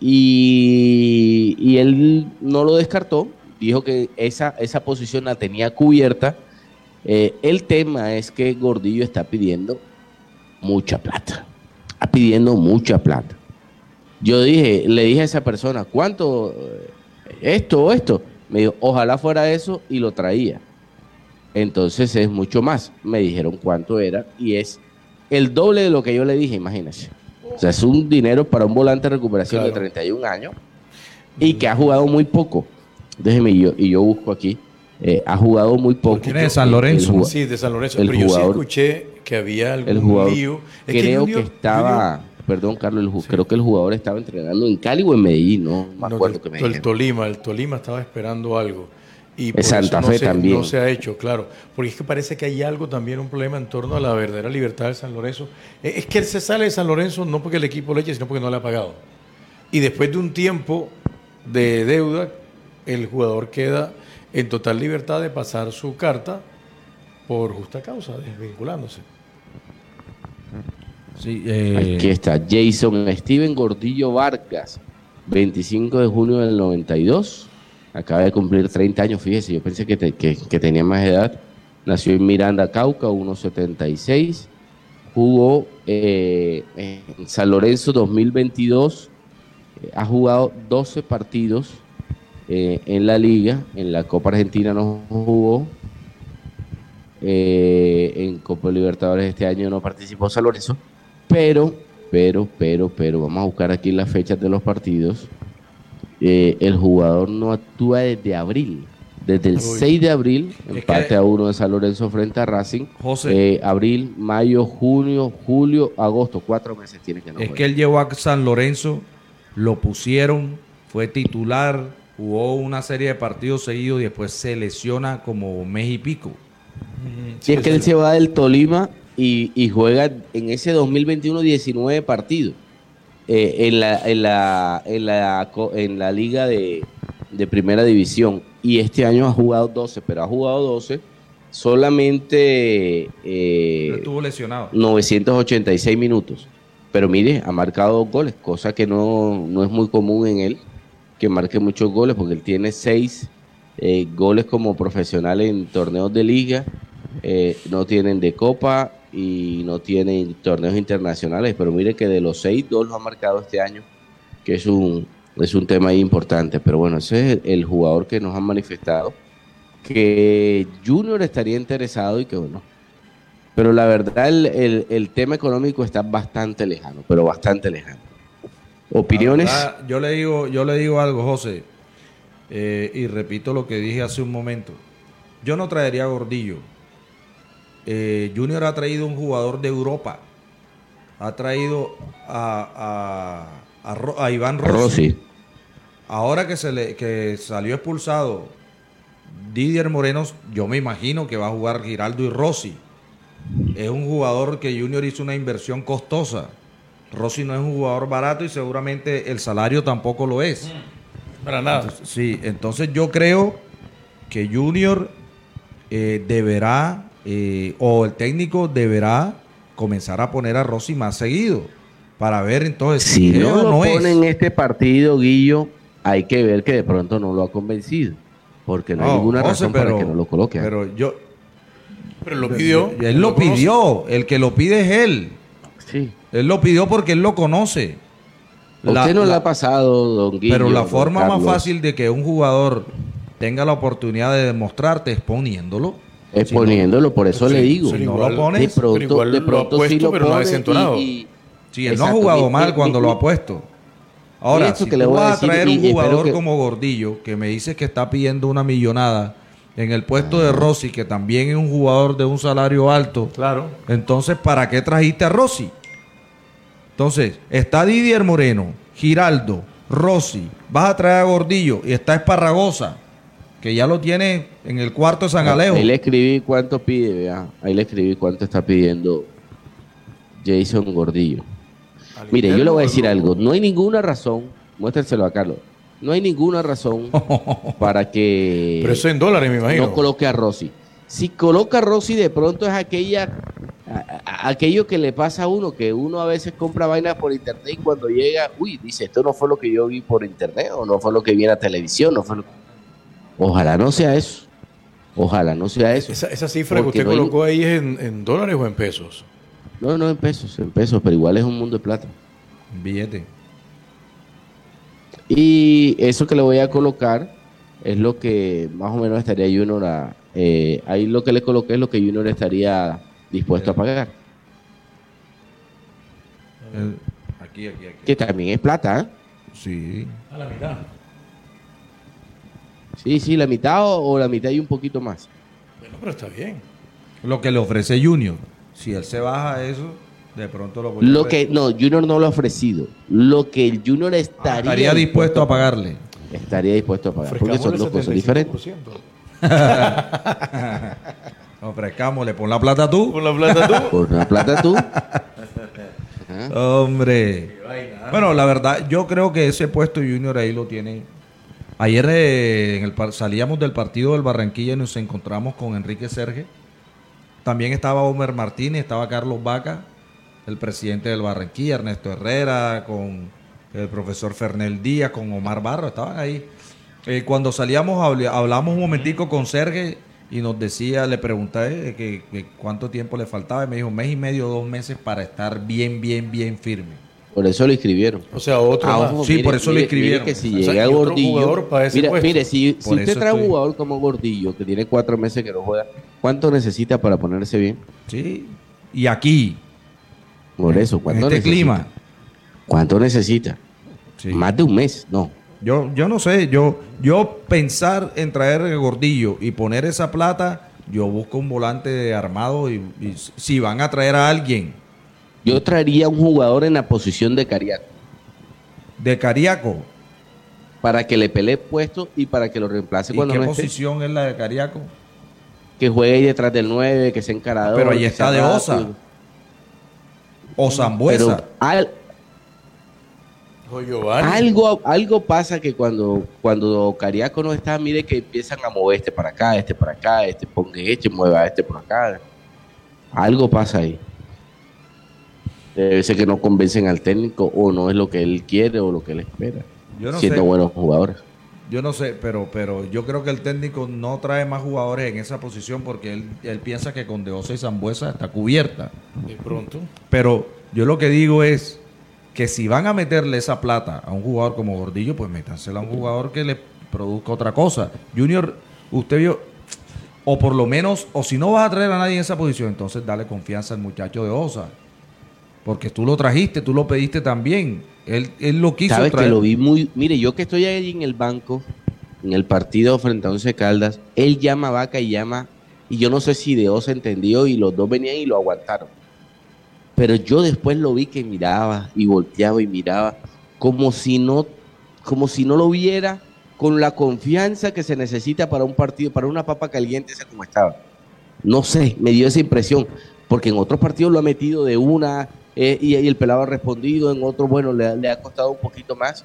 y, él no lo descartó, dijo que esa, esa posición la tenía cubierta. Eh, el tema es que Gordillo está pidiendo mucha plata, está pidiendo mucha plata. Yo dije, le dije a esa persona, ¿cuánto? eh, Esto o esto. Me dijo, ojalá fuera eso y lo traía. Entonces es mucho más. Me dijeron cuánto era y es el doble de lo que yo le dije, imagínense. O sea, es un dinero para un volante de recuperación de 31 años y que ha jugado muy poco. Déjeme, y yo, y yo busco aquí. eh, ha jugado muy poco. ¿Quién es de San Lorenzo? El ju- Sí, de San Lorenzo. el Pero yo sí jugador- escuché que había algún el jugador lío. Es que creo que, Junior- estaba, perdón Carlos, el ju- creo que el jugador estaba entrenando en Cali o en Medellín, no me No, acuerdo que me dijeron. Tolima, el Tolima estaba esperando algo. Y por Santa eso no Fe se, también. No se ha hecho, claro. Porque es que parece que hay algo también, un problema en torno a la verdadera libertad de San Lorenzo. Eh, Es que él se sale de San Lorenzo no porque el equipo le eche, sino porque no le ha pagado. Y después de un tiempo de deuda, el jugador queda en total libertad de pasar su carta por justa causa, desvinculándose. Sí, eh, Aquí está, Jason Steven Gordillo Vargas, 25 de junio del 92. Acaba de cumplir 30 años, fíjese, yo pensé que, te- que- que tenía más edad. Nació en Miranda, Cauca, 1.76. Jugó eh, en San Lorenzo 2022. Eh, ha jugado 12 partidos eh, en la liga. En la Copa Argentina no jugó. Eh, en Copa Libertadores este año no participó San Lorenzo. Pero, pero, pero, pero, vamos a buscar aquí las fechas de los partidos. Eh, el jugador no actúa desde abril. Desde el Uy. 6 de abril, Es empate que- a uno de San Lorenzo frente a Racing. José. Eh, abril, mayo, junio, julio, agosto. Cuatro meses tiene que no Es que él llegó a San Lorenzo, lo pusieron, fue titular, jugó una serie de partidos seguidos y después se lesiona como mes y pico. Sí, es que él se va del Tolima y, y juega en ese 2021 19 partidos eh, en, la, en, la, en, la, en la liga de, de primera división. Y este año ha jugado 12, pero ha jugado 12 solamente eh, estuvo lesionado. 986 minutos. Pero mire, ha marcado dos goles, cosa que no, no es muy común en él, que marque muchos goles, porque él tiene seis eh, goles como profesional en torneos de liga, eh, no tienen de copa y no tienen torneos internacionales, pero mire que de los seis, dos los ha marcado este año, que es un, es un tema importante. Pero bueno, ese es el, jugador que nos han manifestado, que Junior estaría interesado y que bueno, pero la verdad el, el- tema económico está bastante lejano, pero bastante lejano. ¿Opiniones? Yo le digo, yo le digo algo, José, eh, y repito lo que dije hace un momento. Yo no traería Gordillo. Eh, Junior ha traído un jugador de Europa. Ha traído a, a- a Ro- a Iván Rossi. Rossi. Ahora que, se le, que salió expulsado Didier Moreno, yo me imagino que va a jugar Giraldo y Rossi. Es un jugador que Junior hizo una inversión costosa. Rossi no es un jugador barato y seguramente el salario tampoco lo es. Para nada. Entonces, sí, entonces yo creo que Junior eh, deberá, eh, o el técnico deberá comenzar a poner a Rossi más seguido para ver entonces Si no lo no es. pone en este partido, Guillo, hay que ver que de pronto no lo ha convencido. Porque no, hay ninguna José, razón pero- para que no lo coloque. Pero yo. Pero lo pidió. Él lo pidió. El que lo pide es él. Sí. Él lo pidió porque él lo conoce. ¿A usted no le ha pasado, don Guillo? Pero la forma más fácil de que un jugador tenga la oportunidad de demostrarte es poniéndolo. Es Si no- poniéndolo, por eso Sí, le digo. si no igual- lo pones, de pronto, pero igual de lo ha pronto sí puesto, lo pero no ha pone y- desentonado. y- Sí, él no ha jugado mal cuando lo ha puesto. Ahora, si que tú le voy vas a decir, traer y un jugador que- como Gordillo, que me dices que está pidiendo una millonada en el puesto de Rossi, que también es un jugador de un salario alto, Claro. entonces, ¿para qué trajiste a Rossi? Entonces, está Didier Moreno, Giraldo, Rossi, vas a traer a Gordillo y está Esparragosa, que ya lo tiene en el cuarto de San Alejo. Ahí le escribí cuánto pide, vea. Ahí le escribí cuánto está pidiendo Jason Gordillo. Mire, yo le voy a decir algo. No hay ninguna razón, muéstrenselo a Carlos. No hay ninguna razón para que Pero eso en dólares, me imagino. no coloque a Rossi. Si coloca a Rossi, de pronto es aquella a- a- aquello que le pasa a uno, que uno a veces compra vainas por internet y cuando llega, uy, dice, esto no fue lo que yo vi por internet, o no fue lo que vi en la televisión, no fue lo- Ojalá no sea eso. Ojalá no sea eso. Esa, esa cifra Porque que usted no hay- colocó ahí es en, en dólares o en pesos. No, no en pesos, en pesos, pero igual es un mundo de plata. Billete. Y eso que le voy a colocar es lo que más o menos estaría Junior a, eh, ahí lo que le coloqué es lo que Junior estaría dispuesto a pagar. Aquí, aquí, aquí. Que también es plata, ¿eh? Sí. A la mitad. Sí, sí, la mitad o, o la mitad y un poquito más. Bueno, pero está bien. Lo que le ofrece Junior. Si él se baja a eso, de pronto lo voy a Lo que, no, Junior no lo ha ofrecido. Lo que el Junior estaría, Estaría dispuesto a pagarle. Estaría dispuesto a pagar. Porque son dos cosas diferentes. Ofrezcámosle, pon la plata tú. Pon la plata tú. Por la plata tú. Hombre. Bueno, la verdad, yo creo que ese puesto Junior ahí lo tiene. Ayer eh, en el salíamos del partido del Barranquilla y nos encontramos con Enrique Serge. También estaba Homer Martínez, estaba Carlos Vaca, el presidente del Barranquilla, Ernesto Herrera, con el profesor Fernel Díaz, con Omar Barro, estaban ahí. Eh, cuando salíamos, habl- hablamos un momentico con Serge y nos decía, le pregunté eh, que cuánto tiempo le faltaba y me dijo, mes y medio, dos meses para estar bien, bien, bien firme. Por eso lo inscribieron. O sea, otro Ah, ojo, Sí, mire, por eso lo mire, inscribieron. mire que si O sea, llega Gordillo. para ese mira, puesto. mire, si, si usted trae un jugador como Gordillo, que tiene cuatro meses que no juega, ¿cuánto necesita para ponerse bien? Sí. Y aquí, Por eso, en ¿cuánto este necesita? clima, ¿Cuánto necesita? Sí. Más de un mes, no. Yo, yo no sé, yo, yo pensar en traer el gordillo y poner esa plata, yo busco un volante armado y, y si van a traer a alguien Yo traería un jugador en la posición de Cariaco de Cariaco, para que le pelee puesto y para que lo reemplace ¿y cuando qué no esté. posición es la de Cariaco? Que juegue ahí detrás del 9, que sea encarador. Pero ahí está de rápido. Osa o Zambuesa. Al- algo, algo pasa que cuando, cuando Cariaco no está, mire que empiezan a mover este para acá, este para acá, este ponga este, mueva este por acá. Algo pasa ahí. Debe ser que no convencen al técnico o no es lo que él quiere o lo que él espera. Yo no siendo sé. buenos jugadores. Yo no sé, pero, pero yo creo que el técnico no trae más jugadores en esa posición porque él, él piensa que con De Osa y Zambuesa está cubierta. De pronto. Pero yo lo que digo es que si van a meterle esa plata a un jugador como Gordillo, pues métansela a un jugador que le produzca otra cosa. Junior, usted vio, o por lo menos, o si no vas a traer a nadie en esa posición, entonces dale confianza al muchacho de Osa. Porque tú lo trajiste, tú lo pediste también. Él, él lo quiso Sabes traer. que lo vi muy. Mire, yo que estoy ahí en el banco, en el partido frente a Once Caldas, él llama a Vaca y llama. Y yo no sé si de Osa entendió y los dos venían y lo aguantaron. Pero yo después lo vi que miraba y volteaba y miraba como si no, como si no lo viera con la confianza que se necesita para un partido, para una papa caliente, esa como estaba. No sé, me dio esa impresión, porque en otros partidos lo ha metido de una eh, y, y el pelado ha respondido, en otros, bueno, le, le ha costado un poquito más.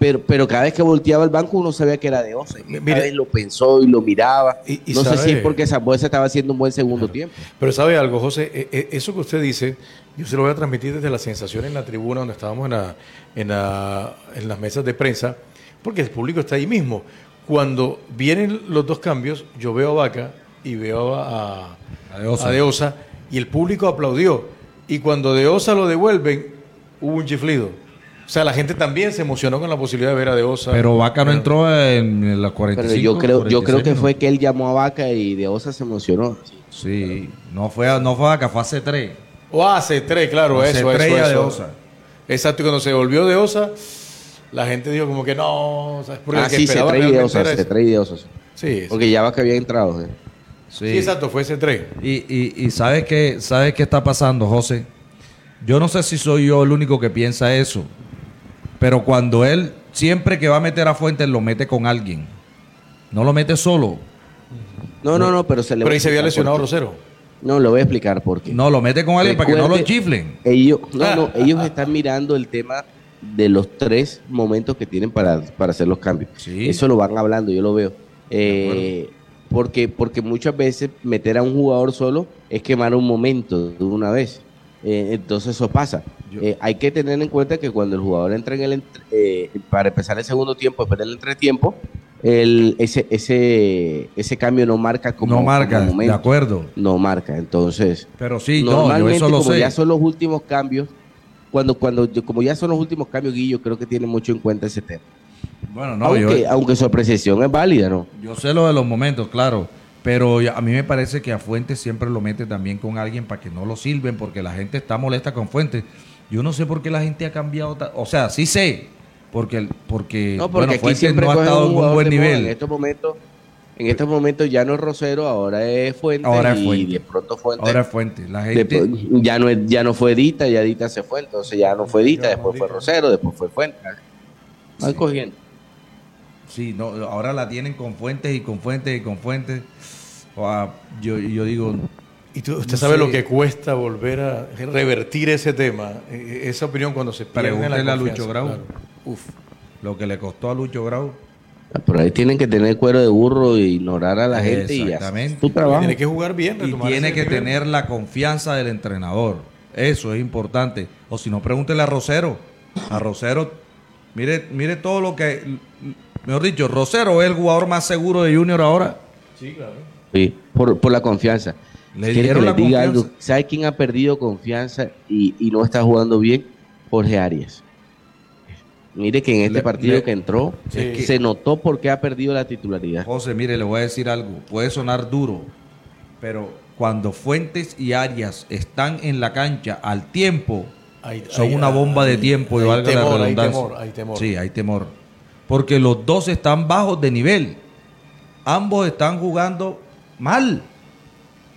Pero, pero cada vez que volteaba el banco uno sabía que era de Osa. Y cada vez lo pensó y lo miraba. y no sé si es porque Zambuesa estaba haciendo un buen segundo tiempo. Pero sabe algo, José, E- e- eso que usted dice, yo se lo voy a transmitir desde la sensación en la tribuna donde estábamos en, la- en, la- en las mesas de prensa, porque el público está ahí mismo. Cuando vienen los dos cambios, yo veo a Vaca y veo a, A De Osa. a De Osa, y el público aplaudió. Y cuando De Osa lo devuelven, hubo un chiflido. O sea, la gente también se emocionó con la posibilidad de ver a De Osa. Pero Vaca no entró en las 45. Pero yo creo, yo creo 46 que fue que él llamó a Vaca y de Osa se emocionó. Sí, no fue, a- no fue Vaca, fue hace tres. O hace tres, claro, Hace eso, tres eso, ya de eso. Osa. Exacto, y cuando se volvió de Osa, la gente dijo como que no, ¿sabes? Porque ah, sí, se esperaba trae de realmente Osa, era se ese. trae de Osa. sí. Sí, Porque ya Vaca había entrado. ¿eh? Sí, exacto, fue ese 3. Y, y, y ¿sabes qué, ¿sabes qué está pasando, José? Yo no sé si soy yo el único que piensa eso, pero cuando él, siempre que va a meter a Fuentes, lo mete con alguien. No lo mete solo. No, no, no, pero se le Pero ahí se había lesionado. Rosero. No, le voy a explicar por qué. No, lo mete con alguien para que no lo chiflen. Ellos, no, no, ellos están mirando el tema de los tres momentos que tienen para, para hacer los cambios. Eso lo van hablando, yo lo veo. Eh, porque, porque muchas veces meter a un jugador solo es quemar un momento de una vez. Eh, entonces eso pasa. Eh, hay que tener en cuenta que cuando el jugador entra en el entre- eh, para empezar el segundo tiempo, después del entretiempo, el, ese, ese, ese cambio no marca como No marca, como de acuerdo. No marca. Entonces, Pero sí, no, yo normalmente eso lo como sé. ya son los últimos cambios, cuando, cuando, como ya son los últimos cambios, Guillo, creo que tiene mucho en cuenta ese tema. Bueno, no, aunque, yo, aunque su apreciación es válida, ¿no? yo sé lo de los momentos, claro. Pero a mí me parece que a Fuentes siempre lo mete también con alguien para que no lo sirven, porque la gente está molesta con Fuentes. Yo no sé por qué la gente ha cambiado. O sea, sí sé, porque, porque, No, porque bueno, Fuentes siempre no ha estado en un buen nivel. En estos momentos, en estos momentos ya no es Rosero, ahora es Fuente. Ahora es y de pronto Fuente. Ahora es Fuentes. La gente. ya no es, ya no fue Edita, ya Edita se fue, entonces ya no fue Edita, después fue Rosero, después fue Fuente. Van cogiendo. Sí, no, ahora la tienen con Fuentes y con Fuentes y con Fuentes. O a- yo, yo digo. ¿Y tú- usted no sabe sé, lo que cuesta volver a revertir ese tema? Eh, Esa opinión cuando se pierde la Pregúntele a confianza, Lucho Grau. claro. Uf, lo que le costó a Lucho Grau. Por ahí tienen que tener cuero de burro e ignorar a la gente y hacer Exactamente. su trabajo. Tiene que jugar bien, Y tiene que nivel. tener la confianza del entrenador. Eso es importante. O si no, pregúntele a Rosero. A Rosero, mire, mire todo lo que. Mejor dicho, Rosero es el jugador más seguro de Junior ahora. Sí, claro. Sí, por, por la confianza. Le ¿Quiere que dieron la diga confianza. algo? ¿Sabe quién ha perdido confianza y, y no está jugando bien? Jorge Arias. Mire que en este Le- partido le- que entró Sí. se notó por qué ha perdido la titularidad. José, mire, le voy a decir algo. Puede sonar duro, pero cuando Fuentes y Arias están en la cancha al tiempo, Hay- son hay- una bomba de hay- tiempo y hay valga temor, la hay redundancia. temor, hay temor. Sí, hay temor. Porque los dos están bajos de nivel. Ambos están jugando mal.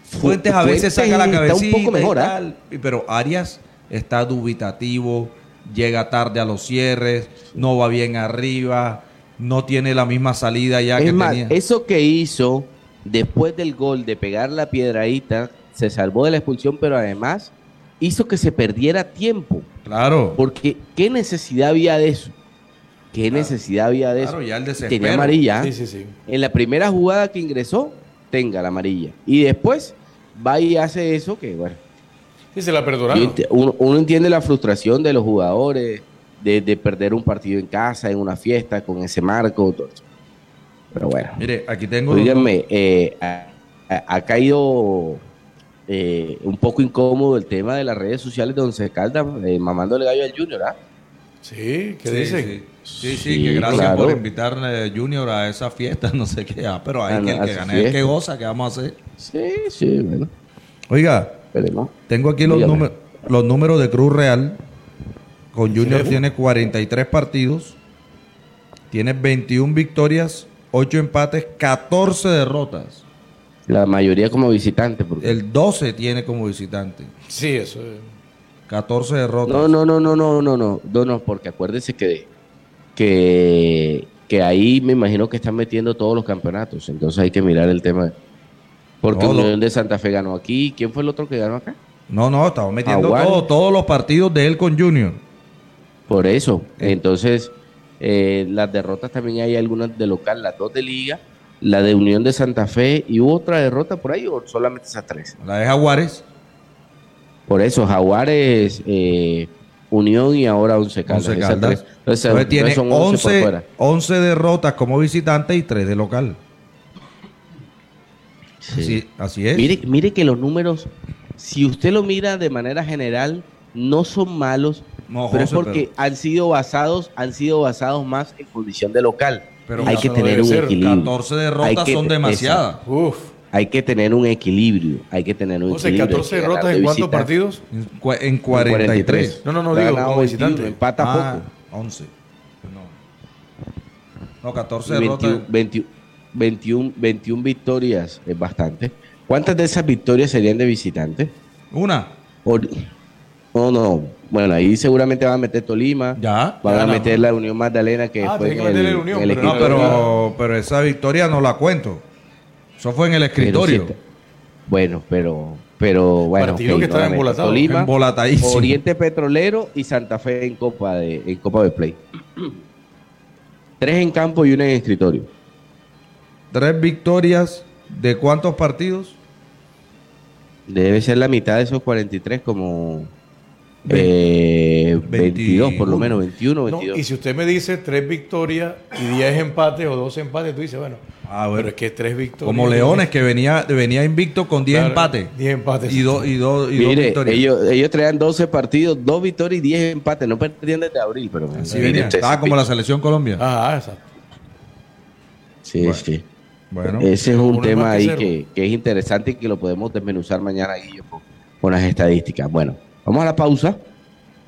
Fuentes a veces Fuentes saca la está un cabecita poco mejor, y ¿ah? pero Arias está dubitativo, llega tarde a los cierres, no va bien arriba, no tiene la misma salida ya que más, tenía. eso que hizo después del gol de pegar la piedradita, se salvó de la expulsión, pero además hizo que se perdiera tiempo. Claro. Porque ¿qué necesidad había de eso? ¿Qué necesidad había de Claro, eso? ya el desespero. Tenía amarilla. Sí, sí, sí. En la primera jugada que ingresó, tenga la amarilla. Y después va y hace eso que, bueno. Sí, se la perdonaron. uno, uno entiende la frustración de los jugadores, de, de perder un partido en casa, en una fiesta, con ese marco. todo eso. Pero bueno. Mire, aquí tengo. Díganme, eh, ha caído eh, un poco incómodo el tema de las redes sociales de Once Caldas, eh, mamándole gallo al Junior, ¿ah? Sí, ¿qué Sí, dicen? Sí, sí, sí, Sí, que gracias claro. por invitarle Junior a esa fiesta, no sé qué. Ah, pero hay A- que el que gane, el que goza, ¿qué vamos a hacer? Sí, sí, bueno. Oiga, Esperemos. tengo aquí los, números los números de Cruz Real. Con Junior Sí. tiene 43 partidos, tiene 21 victorias, 8 empates, 14 derrotas. La mayoría como visitante. Porque... El 12 tiene como visitante, Sí, eso. es. 14 derrotas. No, no, no, no, no, no, no, no, no, porque acuérdese que, que, que ahí me imagino que están metiendo todos los campeonatos, entonces hay que mirar el tema. Porque No, lo- Unión de Santa Fe ganó aquí, ¿quién fue el otro que ganó acá? No, no, estamos metiendo todo- todos los partidos de él con Junior. Por eso, entonces eh, las derrotas también hay algunas de local, las dos de liga, la de Unión de Santa Fe y hubo otra derrota por ahí o solamente esas tres. La de Jaguares. Por eso, Jaguares, eh, Unión y ahora Once Caldas. Once esas Caldas. tres. Entonces, Entonces tiene son 11 por 11, fuera. 11 derrotas como visitante y 3 de local. Así, así es. Mire, mire que los números, si usted lo mira de manera general, no son malos, No, pero es porque han sido basados, han sido basados más en condición de local. Pero hay que tener un ser. equilibrio. 14 derrotas que- son demasiadas. Uf. Hay que tener un equilibrio, hay que tener un José, equilibrio. 14 hay que ganar derrotas de en cuántos partidos? En cua- En 43. No, no, no, digo como 21, visitante. empata Ah, poco. 11. No. No, 14 21, derrotas. 21, 21, 21 victorias es bastante. ¿Cuántas de esas victorias serían de visitante? Una. O- No, no. Bueno, ahí seguramente van a meter Tolima. Ya. Van Ya, a no. meter la Unión Magdalena, que Ah, fue en que el, la Unión, en el pero No, pero, pero esa victoria no la cuento. Eso fue en el Pero escritorio. sí, bueno, pero, pero bueno. Partido ok, que estaba nuevamente, embolatado. Tolima, Embolatadísimo. Oriente Petrolero y Santa Fe en Copa de, en Copa de Play. Tres en campo y una en escritorio. Tres victorias de cuántos partidos? Debe ser la mitad de esos 43, como eh, 22 por lo 21. menos, 21, No, 22. y si usted me dice tres victorias y 10 empates o dos empates, tú dices, bueno, Ah, bueno. pero es que tres victorias. Como Leones, que venía, venía invicto con 10 Claro, empates. 10 empates. Y, dos y, dos y dos Mire, victorias. ellos, ellos traían 12 partidos, 2 victorias y 10 empates. No perdían desde abril, pero Así mire venía. usted, Estaba como la selección Colombia. Ah, exacto. Sí, sí. Bueno, Ese es un tema ahí que, que es interesante y que lo podemos desmenuzar mañana, Guillo, con, con las estadísticas. Bueno, vamos a la pausa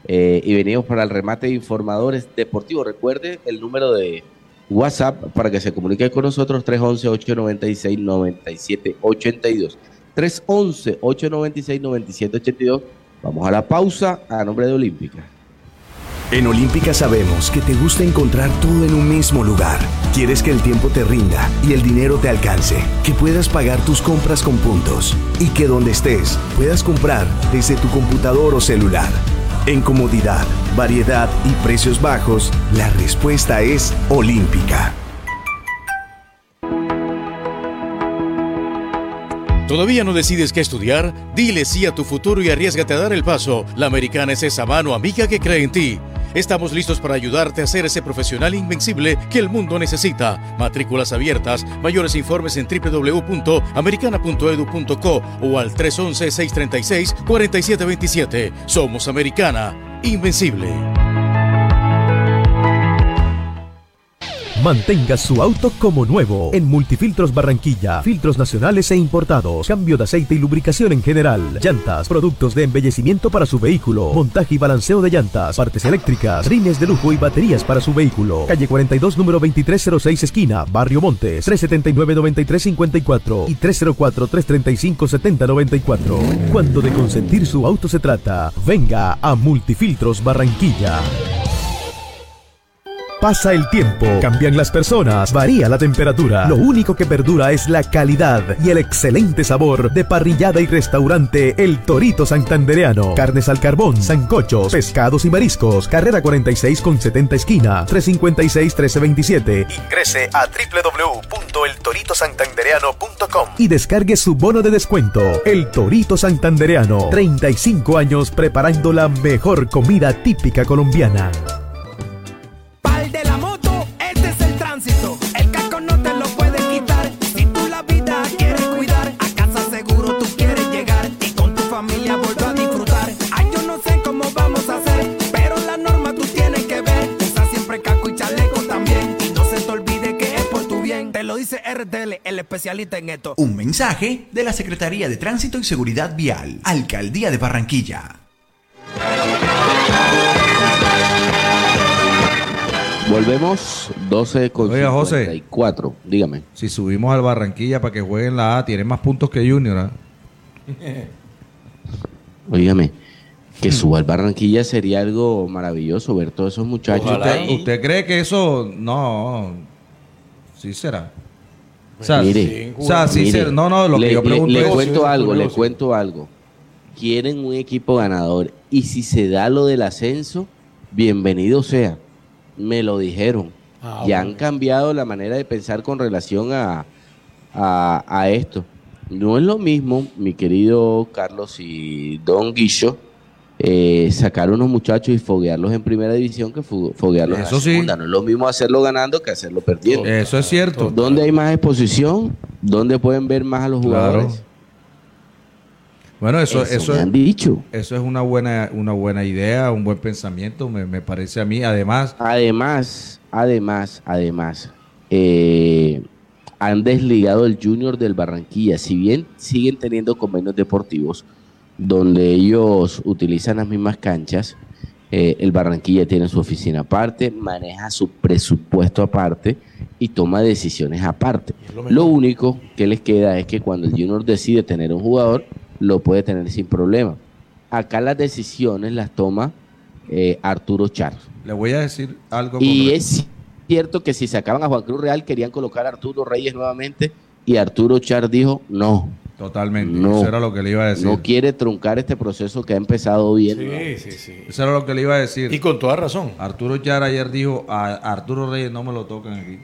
eh, y venimos para el remate de informadores deportivos. Recuerde el número de WhatsApp para que se comunique con nosotros, 311-896-9782. 311-896-9782. Vamos a la pausa a nombre de Olímpica. En Olímpica sabemos que te gusta encontrar todo en un mismo lugar. Quieres que el tiempo te rinda y el dinero te alcance, que puedas pagar tus compras con puntos y que donde estés puedas comprar desde tu computador o celular. En comodidad, variedad y precios bajos, la respuesta es Olímpica. ¿Todavía no decides qué estudiar? Dile sí a tu futuro y arriesgate a dar el paso. La americana es esa mano amiga que cree en ti. Estamos listos para ayudarte a ser ese profesional invencible que el mundo necesita. Matrículas abiertas, mayores informes en www.americana.edu.co o al 311-636-4727. Somos Americana, invencible. Mantenga su auto como nuevo en Multifiltros Barranquilla. Filtros nacionales e importados. Cambio de aceite y lubricación en general. Llantas, productos de embellecimiento para su vehículo. Montaje y balanceo de llantas. Partes eléctricas. Rines de lujo y baterías para su vehículo. Calle 42, número 2306, esquina. Barrio Montes. 379-9354 y 304-335-7094. Cuando de consentir su auto se trata, venga a Multifiltros Barranquilla. Pasa el tiempo, cambian las personas, varía la temperatura. Lo único que perdura es la calidad y el excelente sabor de parrillada y restaurante El Torito Santandereano. Carnes al carbón, sancochos, pescados y mariscos. Carrera 46 con 70 esquina, 356-1327. Ingrese a www.eltoritosantandereano.com Y descargue su bono de descuento. El Torito Santandereano. 35 años preparando la mejor comida típica colombiana. Dice RTL, el especialista en esto. Un mensaje de la Secretaría de Tránsito y Seguridad Vial, Alcaldía de Barranquilla. Volvemos 12 con Oiga, José. 54. Dígame. Si subimos al Barranquilla para que jueguen la A, tiene más puntos que Junior. ¿ah? Óigame, que suba al Barranquilla sería algo maravilloso ver todos esos muchachos. ¿Usted, usted cree que eso no? Sí será. O sea, Mire, o sea, sí mire. No, no, lo le, que yo le- pregunto le es- cuento algo, le cuento algo. Quieren un equipo ganador y si se da lo del ascenso, bienvenido sea. Me lo dijeron. Ah, ya bueno. han cambiado la manera de pensar con relación a, a, a esto. No es lo mismo, mi querido Carlos y Don Guillo, eh, sacar unos muchachos y foguearlos en primera división que foguearlos Eso en la sí. segunda. No es lo mismo hacerlo ganando que hacerlo perdiendo. Eso es cierto. ¿Dónde hay más exposición? ¿Dónde pueden ver más a los Claro. jugadores? Bueno, eso, Eso eso, me es, han dicho. eso es una buena, una buena idea, un buen pensamiento, me, me parece a mí. Además, Además, además, además, eh, han desligado el Junior del Barranquilla. Si bien siguen teniendo convenios deportivos donde ellos utilizan las mismas canchas, eh, el Barranquilla tiene su oficina aparte, maneja su presupuesto aparte y toma decisiones aparte. Lo único que les queda es que cuando el Junior decide tener un jugador, lo puede tener sin problema. acá las decisiones las toma eh, Arturo Char. Le voy a decir algo. Y es cierto que si sacaban a Juan Cruz Real querían colocar a Arturo Reyes nuevamente y Arturo Char dijo no. Totalmente. No, Eso era lo que le iba a decir. No quiere truncar este proceso que ha empezado bien. Sí, sí, sí. Eso era lo que le iba a decir. Y con toda razón. Arturo Char ayer dijo a Arturo Reyes no me lo tocan aquí.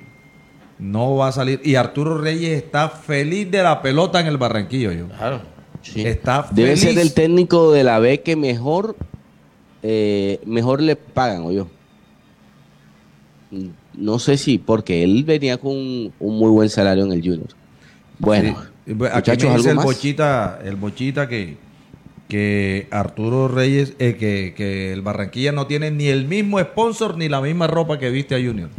No va a salir. Y Arturo Reyes está feliz de la pelota en el Barranquillo. Yo. Claro. Sí. Está Debe feliz. ser el técnico de la B que mejor, eh, mejor le pagan, o yo. No sé si, porque él venía con un, un muy buen salario en el Junior. Bueno, Sí. Bueno, Aquí me dice ¿algo el más? bochita, el bochita que, que Arturo Reyes, eh, que, que el Barranquilla no tiene ni el mismo sponsor ni la misma ropa que viste a Junior.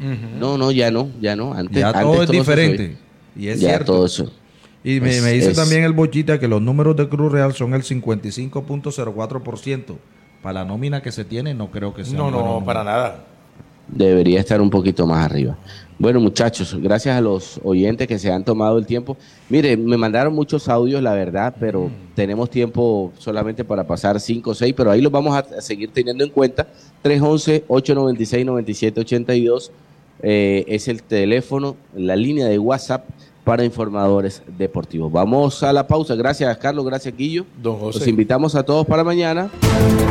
No, no, ya no, ya no. Antes, ya antes todo es diferente. Y es ya cierto. todo eso. Y me, Es- me dice es- también el bochita que los números de Cruz Real son el 55.04%. Para la nómina que se tiene, no creo que sea. No, no, para nada. Debería estar un poquito más arriba. Bueno, muchachos, gracias a los oyentes que se han tomado el tiempo. Mire, me mandaron muchos audios, la verdad, pero tenemos tiempo solamente para pasar 5 o 6, pero ahí los vamos a a seguir teniendo en cuenta. 311-896-9782 eh, es el teléfono, la línea de WhatsApp para informadores deportivos. Vamos a la pausa. Gracias, Carlos. Gracias, Guillo. Don José. Los invitamos a todos para mañana.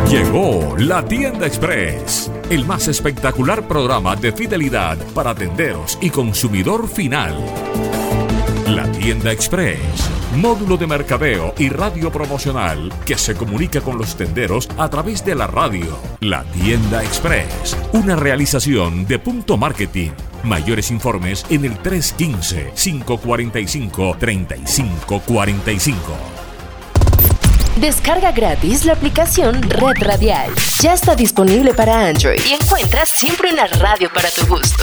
Llegó la tienda express, el más espectacular programa de fidelidad para tenderos y consumidor final. La tienda express, módulo de mercadeo y radio promocional que se comunica con los tenderos a través de la radio. La tienda express, una realización de punto marketing. Mayores informes en el 315-545-3545. Descarga gratis la aplicación Red Radial. Ya está disponible para Android y encuentras siempre una radio para tu gusto.